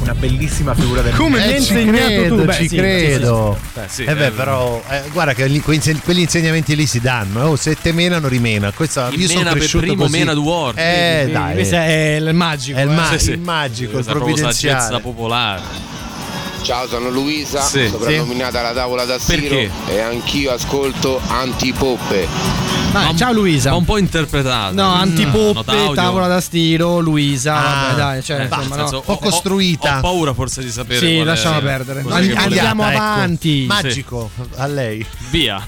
Una bellissima figura del Come mi Eh, hai ci insegnato credo, tu? Beh, ci sì, credo. Beh, sì, eh beh, eh, però, eh, guarda che lì- quegli insegnamenti lì si danno. Oh, se te menano, rimena. Questo, Chi io sono mena per cresciuto primo, così. mena volte. Eh, dai. Questo è il magico. È il, eh. ma- Sì, sì. il magico, il Questa è proprio saggezza provvidenziale. popolare. Ciao, sono Luisa, Sì. soprannominata la tavola da Perché? Siro e anch'io ascolto Antipoppe. Vai, ciao Luisa. Ma un po' interpretato. No, Nota antipoppe, audio. tavola da stiro, Luisa. Ah, vabbè, dai, cioè, Eh, insomma, no. Un po' ho- ho- costruita. Ho, paura forse di sapere. Sì, qual è- lasciamo perdere. andiamo ecco. avanti. Magico, a lei. Via.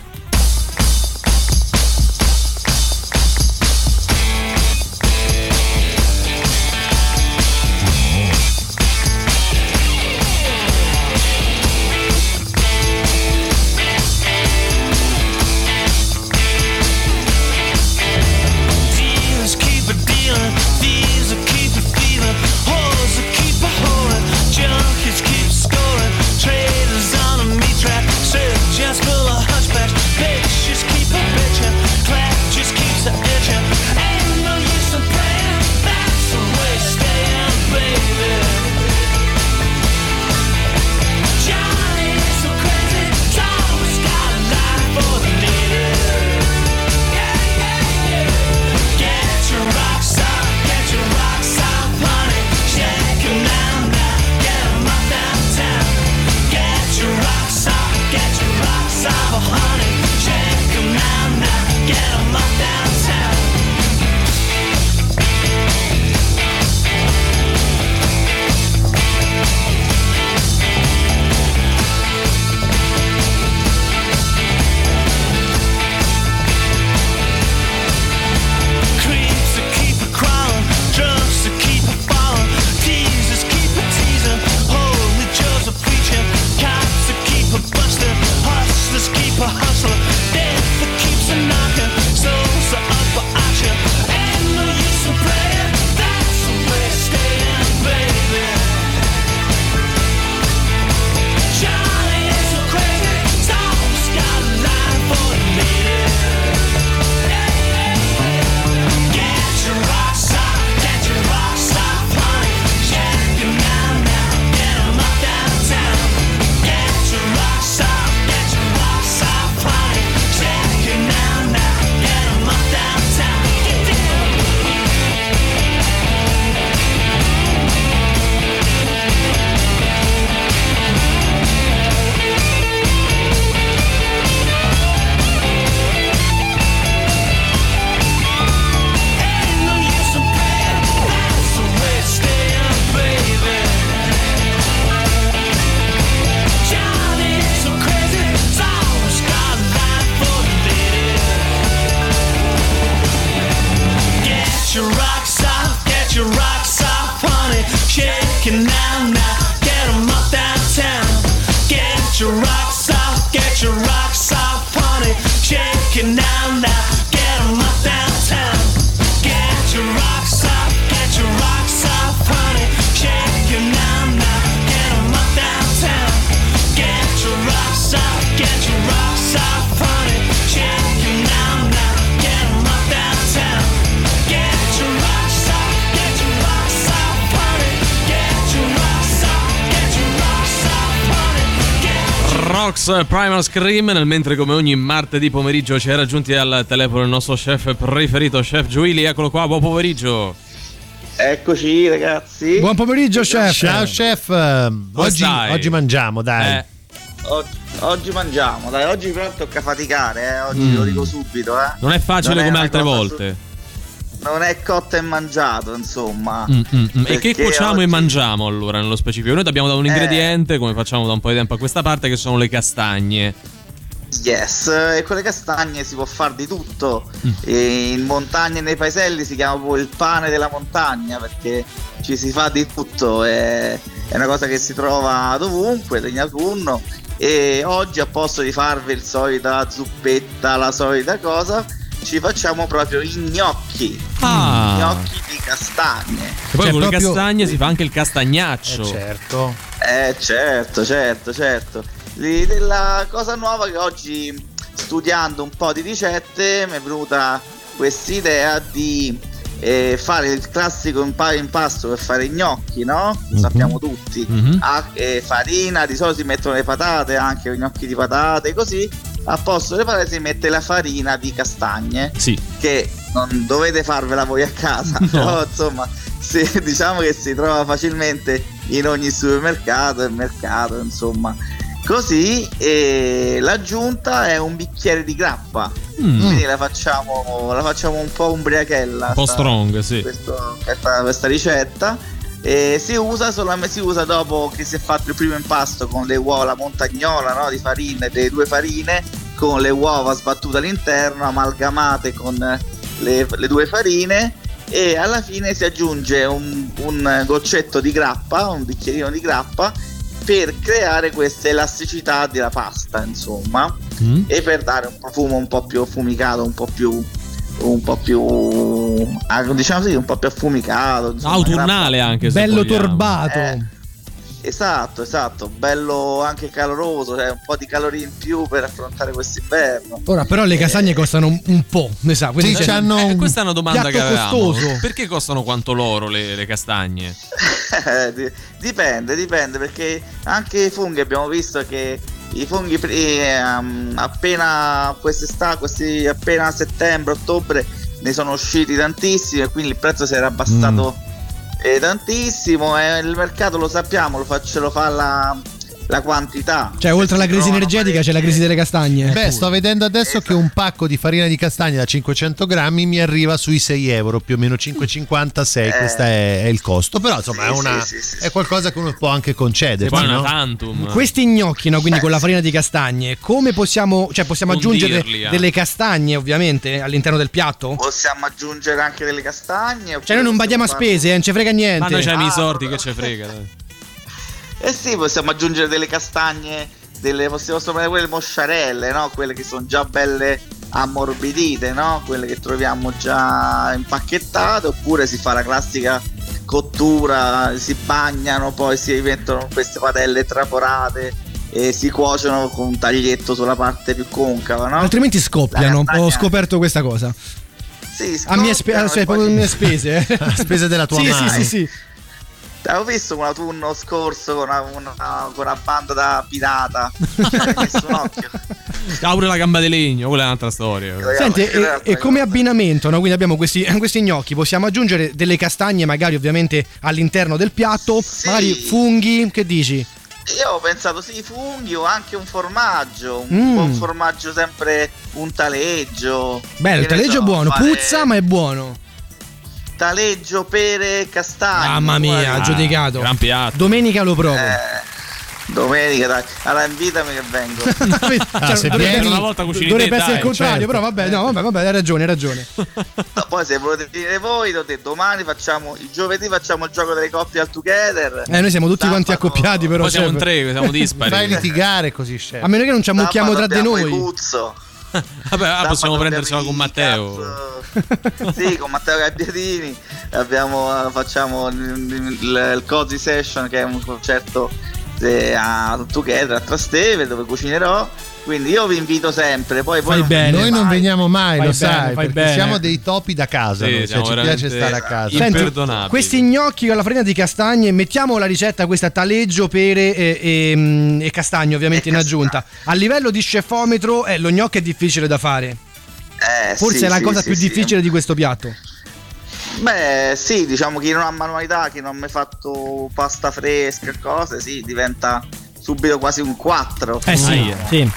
Primal Scream nel mentre come ogni martedì pomeriggio ci è raggiunti al telefono il nostro chef preferito chef Giuili eccolo qua buon pomeriggio Eccoci ragazzi. Buon pomeriggio, chef. Ciao, chef. Oggi, oggi mangiamo, dai. Eh. Oggi, oggi mangiamo, dai, oggi però tocca faticare, eh. oggi Mm. lo dico subito, eh. non è facile Non è come una altre volte su- non è cotto e mangiato, insomma. Mm, mm, mm. e che cuociamo oggi- e mangiamo allora nello specifico noi abbiamo da un Eh. ingrediente come facciamo da un po' di tempo a questa parte che sono le castagne Yes, e con le castagne si può fare di tutto. In montagna e nei paeselli si chiama proprio il pane della montagna perché ci si fa di tutto. È, è una cosa che si trova dovunque, in autunno. E oggi, a posto di farvi il solita zuppetta, la solita cosa, ci facciamo proprio i gnocchi. Ah. Gnocchi di castagne. e poi Cioè, con le proprio- castagne si fa anche il castagnaccio certo. Eh certo, certo, certo. La cosa nuova che oggi studiando un po' di ricette mi è venuta quest'idea di eh, fare il classico impa- impasto per fare i gnocchi, no? Lo sappiamo tutti. Mhm. Ah, eh, farina, di solito si mettono le patate, anche i gnocchi di patate, così. A posto delle patate si mette la farina di castagne sì che non dovete farvela voi a casa, però insomma si- diciamo che si trova facilmente in ogni supermercato e mercato, insomma. Così e l'aggiunta è un bicchiere di grappa. Mm. Quindi la facciamo, la facciamo un po' ubriachella. un po' sta- strong sì questo- questa, questa ricetta. E si usa solamente si usa dopo che si è fatto il primo impasto con le uova, la montagnola no, di farina, delle due farine, con le uova sbattute all'interno, amalgamate con le, le due farine. E alla fine si aggiunge un, un goccetto di grappa, un bicchierino di grappa, per creare questa elasticità della pasta, insomma Mm. e per dare un profumo un po' più affumicato, un po' più un po' più ah, diciamo sì, un po' più affumicato, insomma, autunnale grappa- anche se Bello vogliamo. torbato. Eh, esatto, esatto, bello anche caloroso, cioè un po' di calorie in più per affrontare quest'inverno. Ora, però, le castagne costano un, po', ne sa. Quindi Sì, c'hanno Eh, questa è una domanda che avevamo costoso. perché costano quanto l'oro le, le castagne Eh, di- dipende, dipende perché anche i funghi abbiamo visto che i funghi ehm, appena quest'estate, questi appena settembre, ottobre ne sono usciti tantissimi e quindi il prezzo si era abbassato eh, tantissimo e il mercato lo sappiamo, lo fa, ce lo fa la, la quantità. Cioè, oltre alla crisi energetica c'è la crisi delle castagne. Beh, sto vedendo adesso che un pacco di farina di castagne da 500 grammi mi arriva sui 6 euro, più o meno 5,56. Questo è, è il costo. Però insomma è, una- è qualcosa che uno può anche una no? tantum Questi gnocchi, no? quindi con la farina di castagne, come possiamo, cioè possiamo aggiungere eh. delle castagne ovviamente all'interno del piatto? Possiamo aggiungere anche delle castagne. Cioè noi non badiamo a spese, eh, non ci frega niente. ma noi i Ah, sordi che ci frega dai. Eh sì, possiamo aggiungere delle castagne, delle, possiamo prendere quelle mosciarelle, no? Quelle che sono già belle ammorbidite, no? Quelle che troviamo già impacchettate, oppure si fa la classica cottura, si bagnano, poi si mettono queste padelle traforate e si cuociono con un taglietto sulla parte più concava, no? Altrimenti scoppiano. Ho scoperto questa cosa. Sì, A mie, spe- scoppiano cioè, poi mie spese. eh. A spese della tua sì, madre. Sì, sì, sì. Avevo visto un autunno scorso con una, una- con una banda da pirata. Ci hai messo un occhio. Ah, pure la gamba di legno quella è un'altra storia Senti, e, e come abbinamento, no? quindi abbiamo questi, questi gnocchi, possiamo aggiungere delle castagne magari ovviamente all'interno del piatto, magari funghi, che dici? Io ho pensato sì, funghi o anche un formaggio, un, Mm. buon formaggio sempre un taleggio. Bello, il taleggio so, è buono, fare puzza ma è buono. Taleggio, pere, castagne. Mamma mia, guarda. giudicato. gran piatto. Domenica lo provo. Eh, domenica, dai. Allora invitami che vengo. Cioè, se dovrebbe- vieni- una volta cucini Dovrebbe essere il contrario, certo. però vabbè, no, vabbè, vabbè, hai ragione, hai ragione. No, poi se volete venire voi, detto, domani facciamo, il giovedì facciamo il gioco delle coppie al together. Eh, noi siamo tutti quanti accoppiati, però. poi siamo chef. in tre siamo dispari Fai litigare così, chef. A meno che non ci ammucchiamo tra Sabato di noi. i Cuzzo. Vabbè, ah, possiamo i con Matteo. sì, con Matteo Gabbiadini abbiamo, facciamo il, il, il Cozy Session che è un concerto a Together a Trasteve dove cucinerò. Quindi io vi invito sempre. Poi, poi non bene. Noi non mai. veniamo mai, Fai lo bene, sai, fai perché bene. siamo dei topi da casa, Sì, cioè, ci piace stare a casa. Senti, questi gnocchi con la farina di castagne, mettiamo la ricetta questa taleggio, pere e, e, mm, e castagne ovviamente in aggiunta. A livello di scefometro eh, lo gnocco è difficile da fare. Eh, Forse sì, è la sì, cosa sì, più sì. difficile di questo piatto. Beh, sì, diciamo chi non ha manualità, chi non ha mai fatto pasta fresca e cose, sì, diventa subito quasi un 4. Eh sì, sì.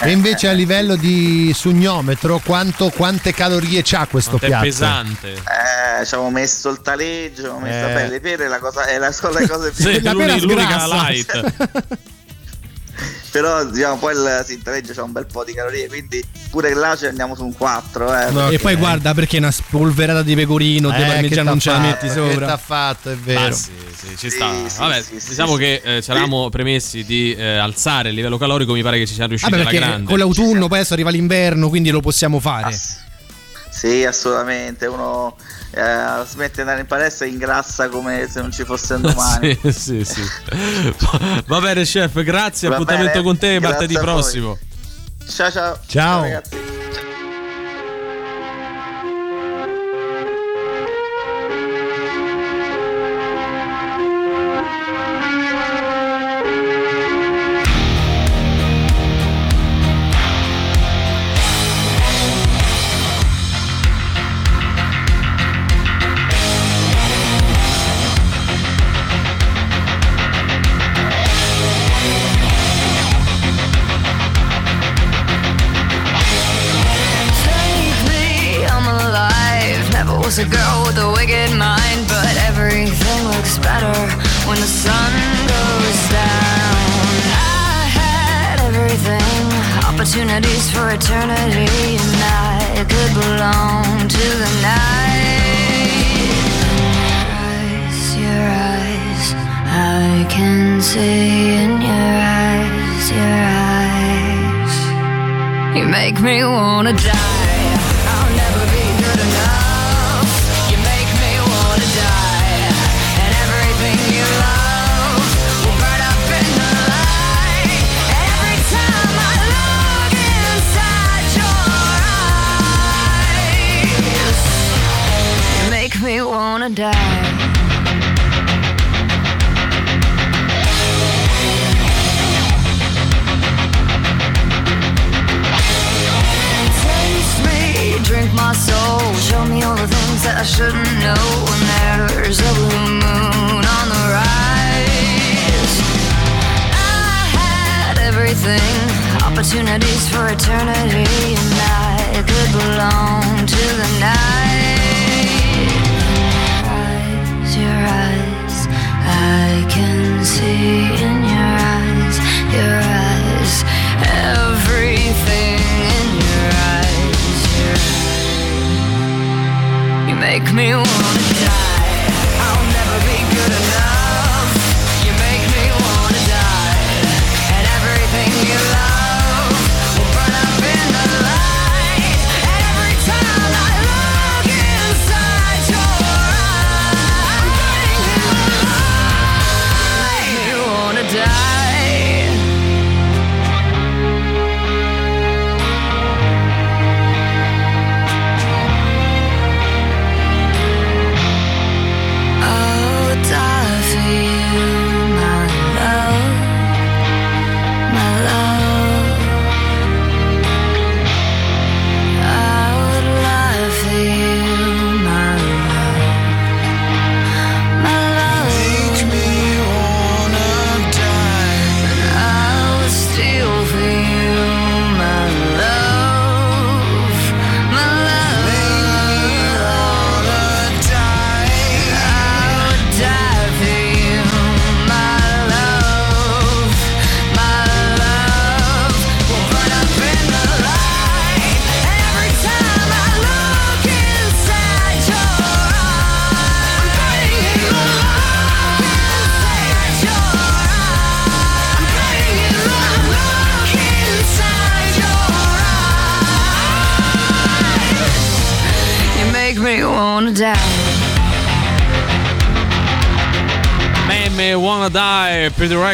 E invece a livello di sugnometro, quanto- quante calorie c'ha questo Quanto è piatto? pesante. Eh, ci avevo messo il taleggio, avevo messo Eh. beh, le pere, la cosa, è la, sono le cose più Sì, La l'unica sgrassa. light. Però diciamo poi il, taleggio c'ha un bel po' di calorie, quindi pure là ci andiamo su un 4. Eh, No, E poi guarda perché una spolverata di pecorino, di Eh, parmigiano che non ce la metti Che sopra. t'ha fatto, è vero. Ah, sì, sì, ci sta. sì, Vabbè, sì, sì, diciamo sì. che eh, ci eravamo premessi di eh, alzare il livello calorico, mi pare che ci siamo riusciti Vabbè, alla grande. con l'autunno poi adesso arriva l'inverno, quindi lo possiamo fare. Sì, assolutamente. Uno eh, smette di andare in palestra e ingrassa come se non ci fosse un domani. sì, sì, sì. Va bene, chef, grazie. Va Appuntamento bene, con te martedì prossimo. Ciao ciao. Ciao. ragazzi. Me wanna die.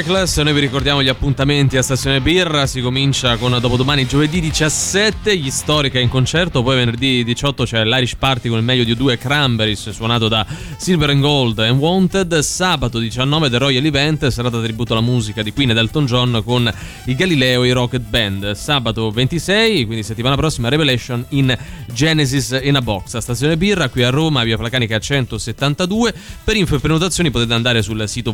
Reckless. Noi vi ricordiamo gli appuntamenti a Stazione Birra. Si comincia con dopodomani giovedì 17, gli Storica in concerto. Poi venerdì 18 c'è l'Irish Party con il meglio di due Cranberries, suonato da Silver and Gold e Wanted. Sabato 19 The Royal Event, serata tributo alla musica di Queen ed Elton John con i Galileo e i Rocket Band. Sabato 26, quindi settimana prossima, Revelation in Genesis in a Box a Stazione Birra, qui a Roma, via Placanica 172. Per info e prenotazioni potete andare sul sito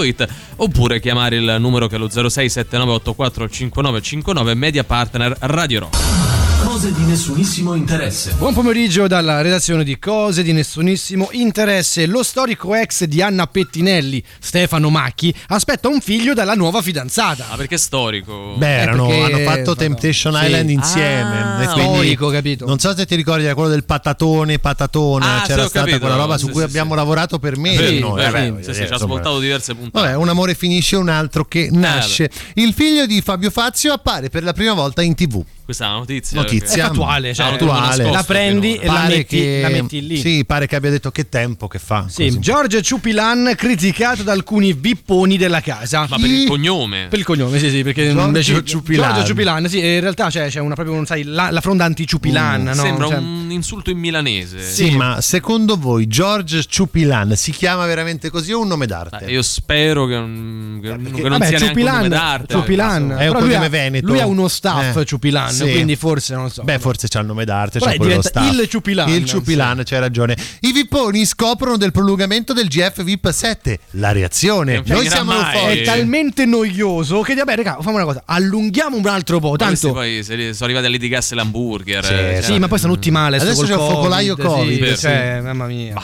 www.stazionebirra.it oppure chiamare il numero che è lo 0679845959 Media Partner Radio Rock. Cose di nessunissimo interesse. Buon pomeriggio dalla redazione di Cose di nessunissimo interesse. Lo storico ex di Anna Pettinelli, Stefano Macchi, aspetta un figlio dalla nuova fidanzata. Ah, perché è storico? Beh, erano- perché- hanno fatto Temptation Sì. Island insieme. Ah, e quindi- storico, capito? Non so se ti ricordi, era quello del patatone, patatona. Ah, C'era sì, stata capito. quella roba su Sì, cui sì, abbiamo lavorato per mesi. Sì, noi. beh, Vabbè, sì, voglio sì, dire, ci ha ascoltato diverse puntate. Vabbè, un amore finisce, un altro che nasce. Il figlio di Fabio Fazio appare per la prima volta in tv. Questa è una notizia. Notizia È fattuale, cioè, attuale. La prendi e la metti, che- la metti lì. Sì, pare che abbia detto che tempo che fa. Sì, Così. Giorgio Ciupilan criticato da alcuni vipponi della casa. Ma per il cognome? Per il cognome, sì, sì, perché Giorgio invece Ciupilan. Giorgio Ciupilan, sì, in realtà c'è, c'è una proprio, sai, la, la fronda anti-Ciupilan, no? Sembra Cioè- un insulto in milanese. Sì, ma secondo voi George Ciupilan si chiama veramente così o un nome d'arte? Io spero che, non- che- che non Vabbè, sia neanche un Ciupilan, nome d'arte. Ciupilan, È un cognome veneto. lui ha uno staff Eh, Ciupilan, sì. quindi forse non lo so. Beh, forse c'ha il nome d'arte, c'ha quello diventa staff. il Ciupilan, Il Ciupilan, c'hai ragione. I vipponi scoprono del prolungamento del GF VIP 7. La reazione. Non Noi siamo mai. euforici. È talmente noioso che vabbè, raga, facciamo una cosa, allunghiamo un altro po', tanto poi sono arrivati a litigarsi l'hamburger. Sì, eh, Sì, ma poi stanno tutti male Adesso c'è il focolaio Covid, sì, sì. cioè, mamma mia.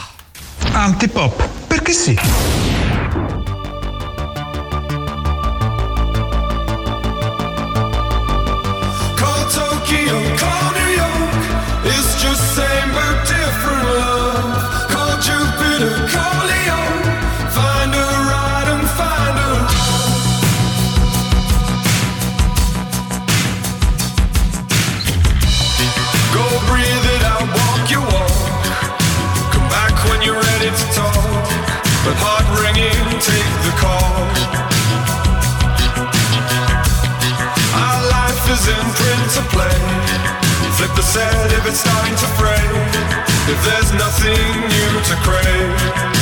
Antipop, perché sì? Call New York. It's just same but different love. Call Jupiter, call. Find a ride and find a Go breathe it out, walk your walk. Come back when you're ready to talk. But heart ringing, take the call. Is in to play. Set if it's starting to fray. If there's nothing new to crave.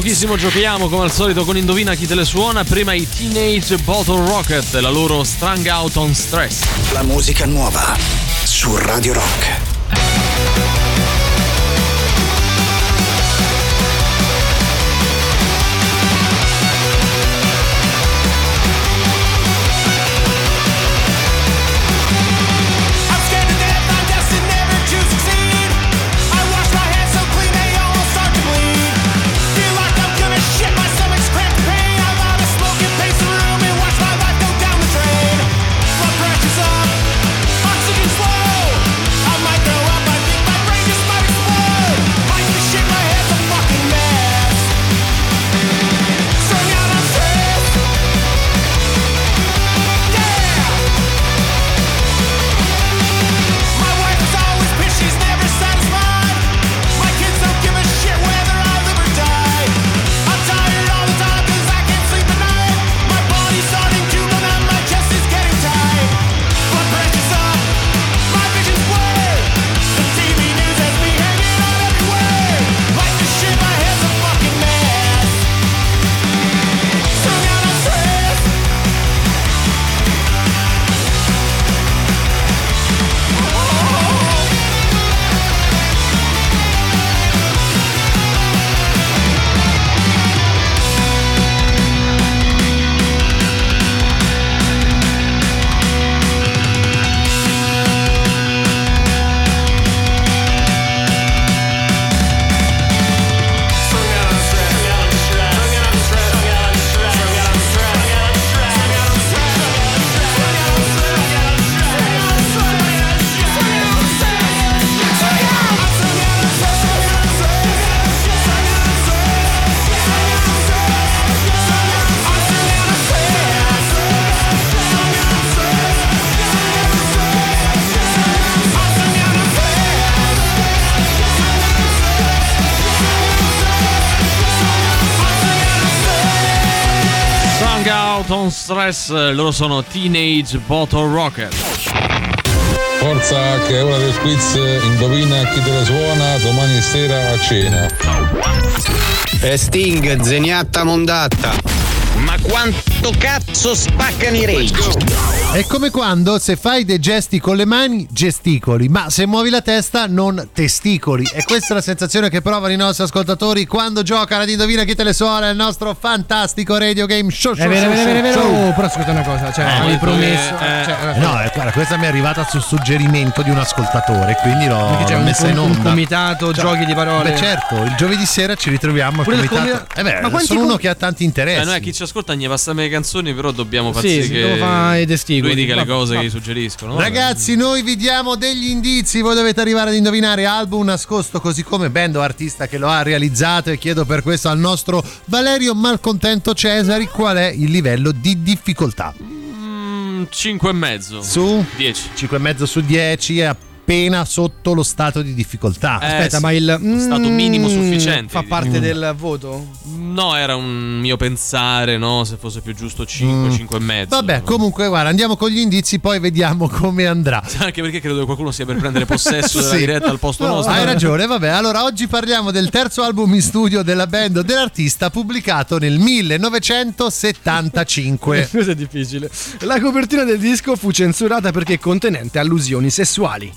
Pochissimo giochiamo come al solito con Indovina chi te le suona. Prima i Teenage Bottle Rocket, la loro Strung Out on Stress. La musica nuova su Radio Rock. Stress, loro sono Teenage Bottle Rocket. Forza che è ora del quiz indovina chi te la suona domani sera a cena. E Sting, zeniatta mondatta. Ma quanto cazzo spaccano i rage? È come quando se fai dei gesti con le mani gesticoli, ma se muovi la testa non testicoli. E questa è la sensazione che provano i nostri ascoltatori quando giocano ad Indovina chi te le suona il nostro fantastico radio game show. È vero, è vero, è vero, è vero. Oh, però ascolta una cosa, cioè, Eh, avevi promesso. eh, cioè, No, eh, guarda, questa mi è arrivata su suggerimento di un ascoltatore, quindi l'ho, Perché c'è l'ho un, messa in un onda. comitato, Cioè, giochi di parole. Beh, certo, il giovedì sera ci ritroviamo al Pure il comitato. comitato- Eh beh, Ma sono com- uno che ha tanti interessi. Eh, noi chi ci ascolta ne passano le canzoni, però dobbiamo far Sì, sì, che testicoli. lui dica le cose va. che gli suggeriscono. Ragazzi, noi vi diamo degli indizi, voi dovete arrivare ad indovinare album nascosto così come band o artista che lo ha realizzato e chiedo per questo al nostro Valerio Malcontento Cesari qual è il livello di difficoltà. 5 e mezzo. Su 10. 5,5 su 10 è appena sotto lo stato di difficoltà. Eh, Aspetta, sì. ma il Lo stato minimo mm, sufficiente. fa parte Mm. del voto? No, era un mio pensare, no? Se fosse più giusto 5, Mm. 5 e mezzo. Vabbè, comunque guarda, andiamo con gli indizi, poi vediamo come andrà. Anche perché credo che qualcuno sia per prendere possesso della Sì. diretta al posto No, nostro. Hai ragione, vabbè. Allora, oggi parliamo del terzo album in studio della band o dell'artista pubblicato nel 1975. Questo è difficile. La copertina del disco fu censurata perché contenente allusioni sessuali.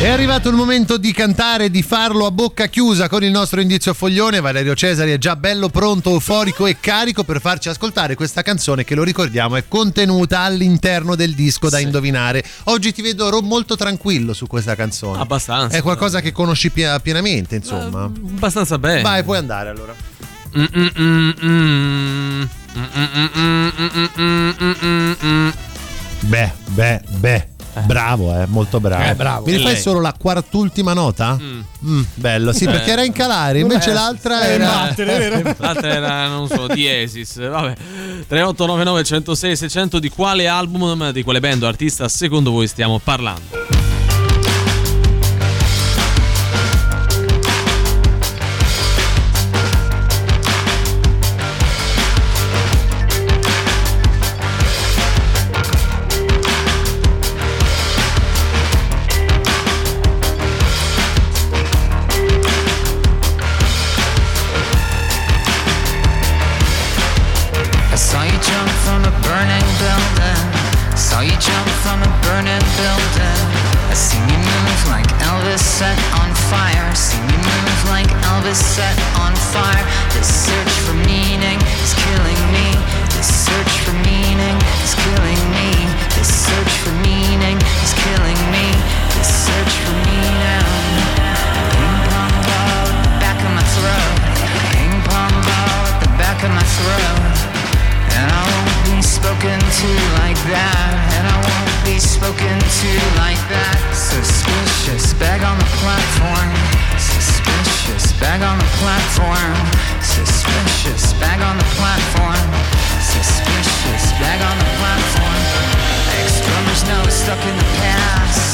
È arrivato il momento di cantare di farlo a bocca chiusa con il nostro indizio foglione. Valerio Cesari è già bello pronto, euforico e carico per farci ascoltare questa canzone che lo ricordiamo è contenuta all'interno del disco da indovinare. Oggi ti vedo molto tranquillo su questa canzone. Abbastanza. È qualcosa che conosci pienamente, insomma. Abbastanza bene. Vai, puoi andare allora. Beh, beh, beh. Bravo, eh, molto bravo. Eh, bravo. Mi rifai solo la quartultima nota? Mm, bello, sì, Eh. perché era in calare, invece Eh, l'altra eh, era. L'altra era, non so, diesis. Vabbè. 3899 106 600 di quale album, di quale band o artista secondo voi stiamo parlando? Platform. Suspicious bag on the platform. Suspicious bag on the platform. Suspicious bag on the platform. Ex-drummers know stuck in the past.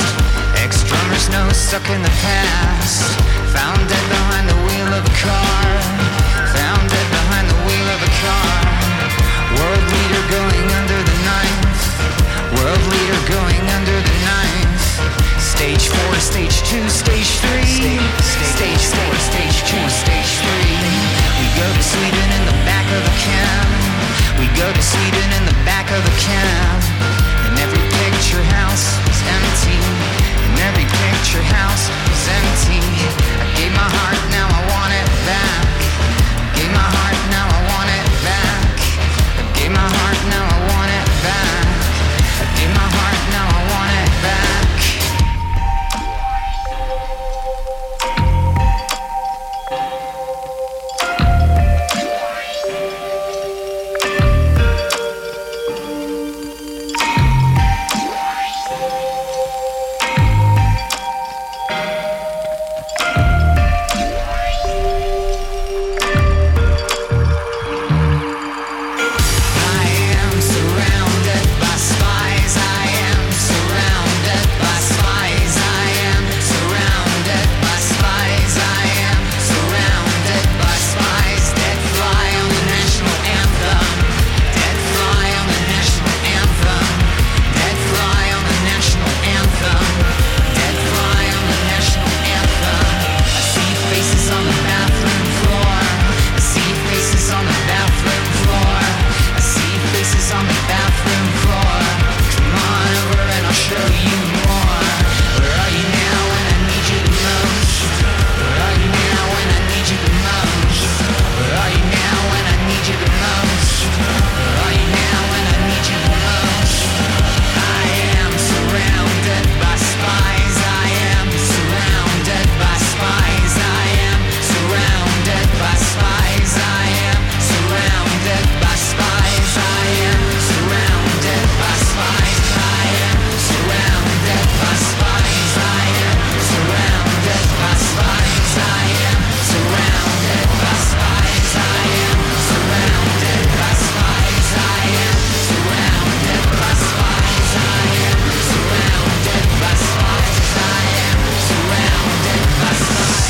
Ex-drummers know stuck in the past. Found dead behind the wheel of a car. Found dead behind the wheel of a car. World leader going under the knife. World leader going under the knife. Stage four, stage two, stage three. Stage four, stage two, stage three. We go to Sweden in the back of the cab. We go to Sweden in the back of the cab. And every picture house is empty. And every picture house is empty. I gave my heart, now I want it back. Gave my heart, now I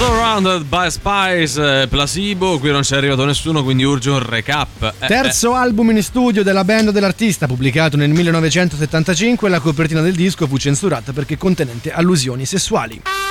Surrounded by Spies, eh, Placebo, qui non c'è arrivato nessuno, quindi urge un recap. Eh, Terzo album in studio della band dell'artista, pubblicato nel 1975, la copertina del disco fu censurata perché contenente allusioni sessuali.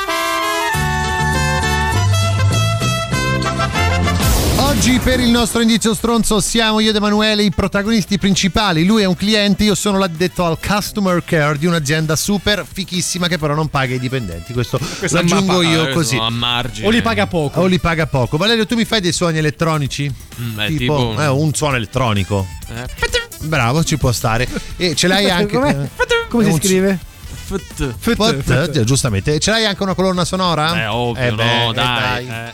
Oggi per il nostro indizio stronzo siamo io ed Emanuele i protagonisti principali. Lui è un cliente, io sono l'addetto al customer care di un'azienda super fichissima che però non paga i dipendenti. Questo, Questo lo aggiungo è ma- io eh, così. a margine. O li paga poco. O li paga poco. Valerio, tu mi fai dei suoni elettronici? Mm, beh, tipo, tipo- eh, un suono elettronico. Eh, Bravo, ci può stare. E ce l'hai anche. Come è si un- scrive? Fut. Fut, eh, giustamente. Ce l'hai anche una colonna sonora? Eh, ovvio, Eh no, beh, eh, dai. dai. eh.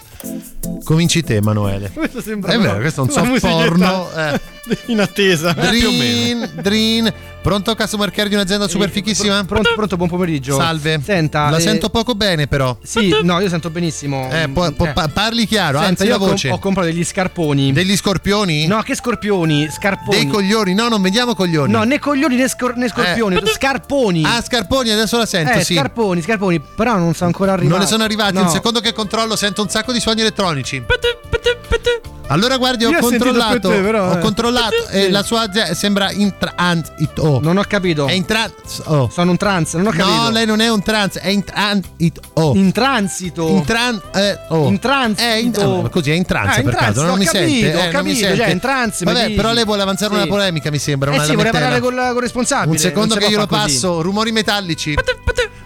Cominci te, Emanuele. Questo sembra È vero, questo è un soft porno. eh. in attesa. Drin, drin. Pronto customer care di un'azienda super fichissima? Pronto, pronto, buon pomeriggio. Salve. Senta, La eh, sento poco bene però. Sì, no, io sento benissimo. Eh, po- po- Eh. pa- parli chiaro, Senta, alzi io la ho com- voce. ho comprato degli scarponi. Degli scorpioni? No, che scorpioni? Scarponi. Dei coglioni? No, non vendiamo coglioni. No, né coglioni né, scor- né scorpioni, scarponi. Ah, scarponi, adesso la sento, eh, sì. scarponi, scarponi, però non sono ancora arrivati. Non ne sono arrivati. No. Un secondo che controllo, sento un sacco di suoni elettronici. Allora guardi, ho Io ho controllato. per te, però, ho eh. controllato e la sua azienda sembra in transito. Non ho capito. È in transito. Sono un trans, non ho capito. No, lei non è un trans, è in transito. In transito. In tran eh, oh. In transito. È in, ah, ma così è in trance Ah, in per trance, caso, non ho mi capito, sente, ho eh, non mi capito, sente. cioè, in trance, mi Vabbè, però lei vuole avanzare Sì. una polemica, mi sembra, Eh sì, vorrei parlare con, la, con responsabile. Un secondo non che si io può lo fare così. passo, rumori metallici.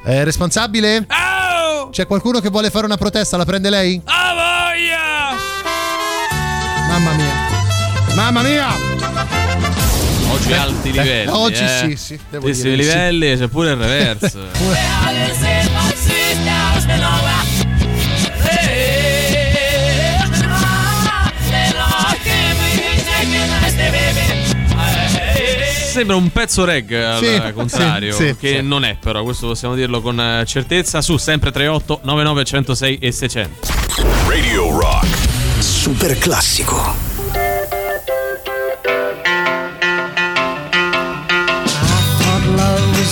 Eh, responsabile? C'è qualcuno che vuole fare una protesta? La prende lei? Ah voglia! Mamma mia. Mamma mia! Oggi Beh, alti beh, livelli. oggi eh. sì, sì, devo Altissimi dire di sì. livelli, c'è pure il reverse. Sembra un pezzo reggae al Sì, contrario, sì, sì, che sì. non è però, questo possiamo dirlo con eh, certezza, su sempre 38 99 106 e 600. Radio Rock. Super classico.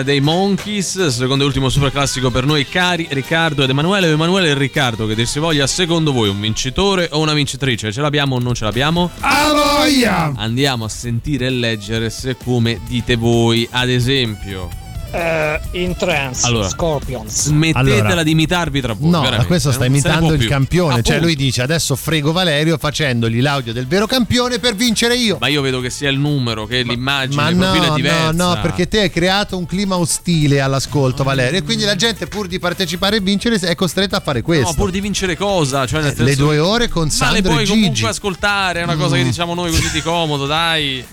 originale dei Monkeys, secondo e ultimo super classico per noi cari Riccardo ed Emanuele. Emanuele e Riccardo, che dir si voglia, secondo voi un vincitore o una vincitrice? Ce l'abbiamo o non ce l'abbiamo? A voglia! Andiamo a sentire e leggere se come dite voi, ad esempio. Eh, in trance, Allora, Scorpions. Smettetela Allora. di imitarvi tra voi. No, veramente, questo sta se ne imitando il più. campione. Cioè, Appunto. lui dice: Adesso frego Valerio facendogli l'audio del vero campione per vincere io. Ma io vedo che sia il numero, che l'immagine, Ma il no, profilo è no, diversa. no, perché te hai creato un clima ostile all'ascolto, Valerio. E quindi la gente, pur di partecipare e vincere, è costretta a fare questo. No, pur di vincere cosa? Cioè, nel Eh, le due ore con Ma le Sandro puoi comunque ascoltare, è una cosa che Mm. diciamo noi così di comodo, dai.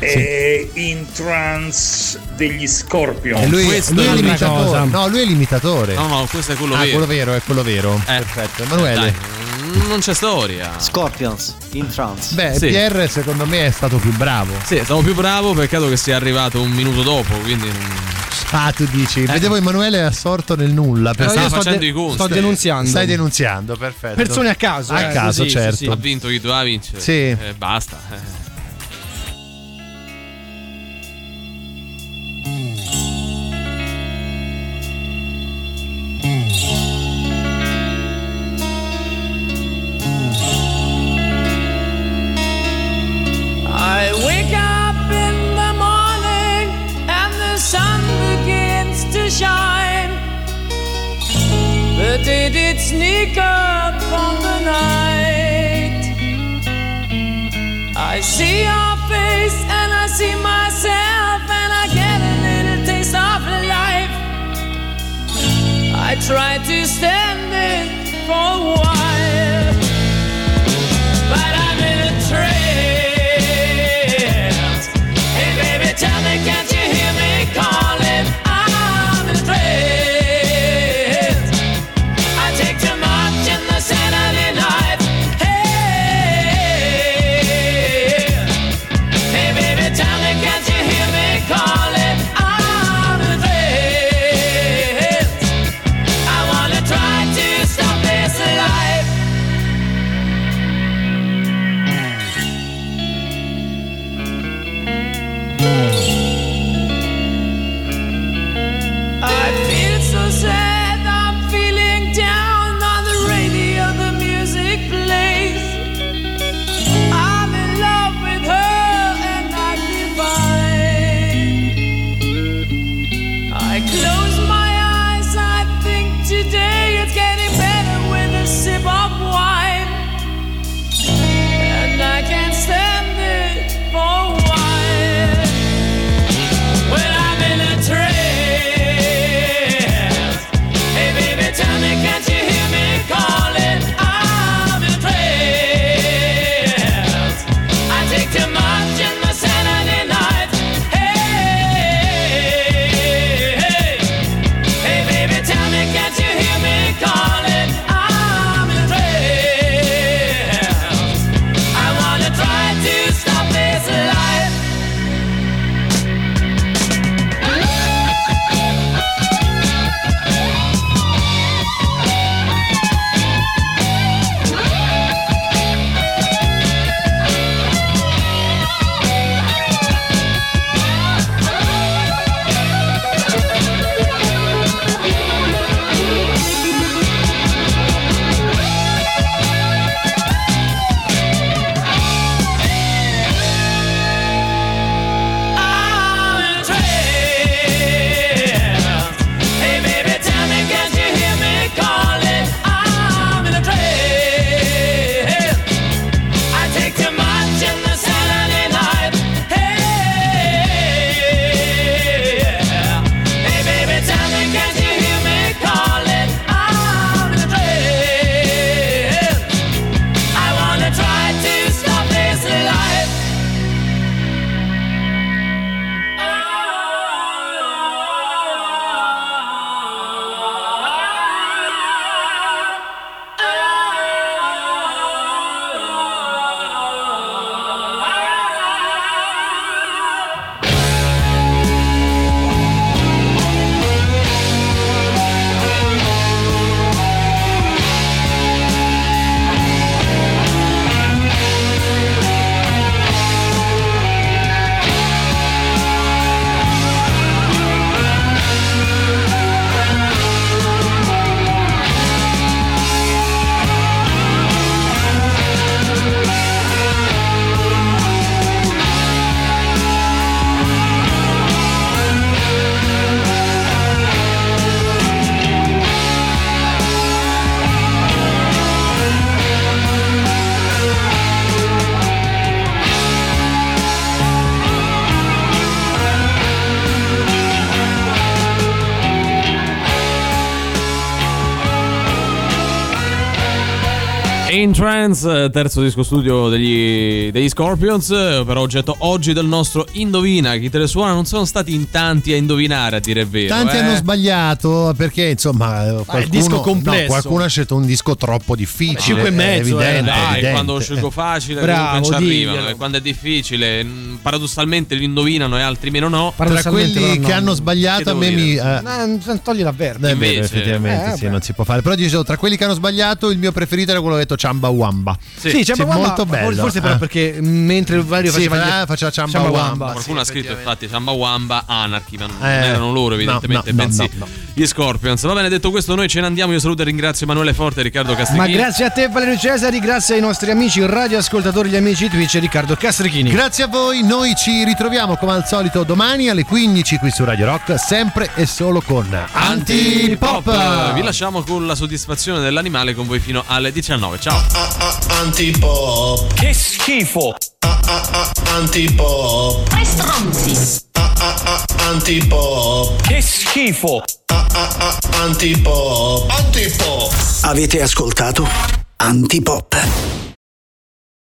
E in trance degli Scorpion. E lui, questo lui è l'imitatore. cosa. No, lui è l'imitatore. No, no, questo è quello ah, vero. quello vero, è quello vero. Perfetto. Emanuele. Dai, mm, non c'è storia. Scorpions in trance. Beh, Sì. Pierre secondo me è stato più bravo. Sì, è stato più bravo, peccato che sia arrivato un minuto dopo, quindi Ah, tu dici. Vedevo Emanuele assorto nel nulla. Eh, stava facendo i conti. sto denunziando. Stai denunziando, perfetto. Persone a caso, A eh, caso, sì, certo. sì. ha vinto chi doveva vincere. Sì. Eh, basta. In Trance, terzo disco studio degli, degli Scorpions, eh, per oggetto oggi del nostro Indovina. Chi te le suona non sono stati in tanti a indovinare, a dire il vero. Tanti eh. hanno sbagliato perché insomma eh, qualcuno, disco complesso. no, qualcuno ha scelto un disco troppo difficile. Cinque e è mezzo, eh, evidente, Dai, evidente. quando scelgo facile Bravo, ci arrivano e quando è difficile mh, paradossalmente li indovinano e altri meno no. Tra quelli però, che no. hanno sbagliato Che a me mi... eh, No, togli la verde. è vero, invece- effettivamente Eh, sì, non si può fare. Però dicevo, tra quelli che hanno sbagliato, il mio preferito era quello che ha detto Ciamba Wamba. Sì, c'è molto bello. Forse però eh. perché mentre Vario Sì, faceva, fa- gli- faceva Ciamba Ciamba Wamba. Wamba. Qualcuno ha sì, scritto infatti Samba Wamba Anarchy, ma non Eh, erano loro evidentemente, no, no, bensì no, no. gli Scorpions. Va bene, detto questo noi ce ne andiamo, io saluto e ringrazio Emanuele Forte e Riccardo Ma Castrichini. grazie a te Valerio Cesari, grazie ai nostri amici radioascoltatori, gli amici Twitch Riccardo Castrichini. Grazie a voi, noi ci ritroviamo come al solito domani alle 15 qui su Radio Rock, sempre e solo con Antipop. Eh, Vi lasciamo con la soddisfazione dell'animale con voi fino alle 19. Ciao. Antipop. Che schifo. Antipop. Tre stronzi. Antipop. Che schifo. Antipop. Antipop. Avete ascoltato Antipop.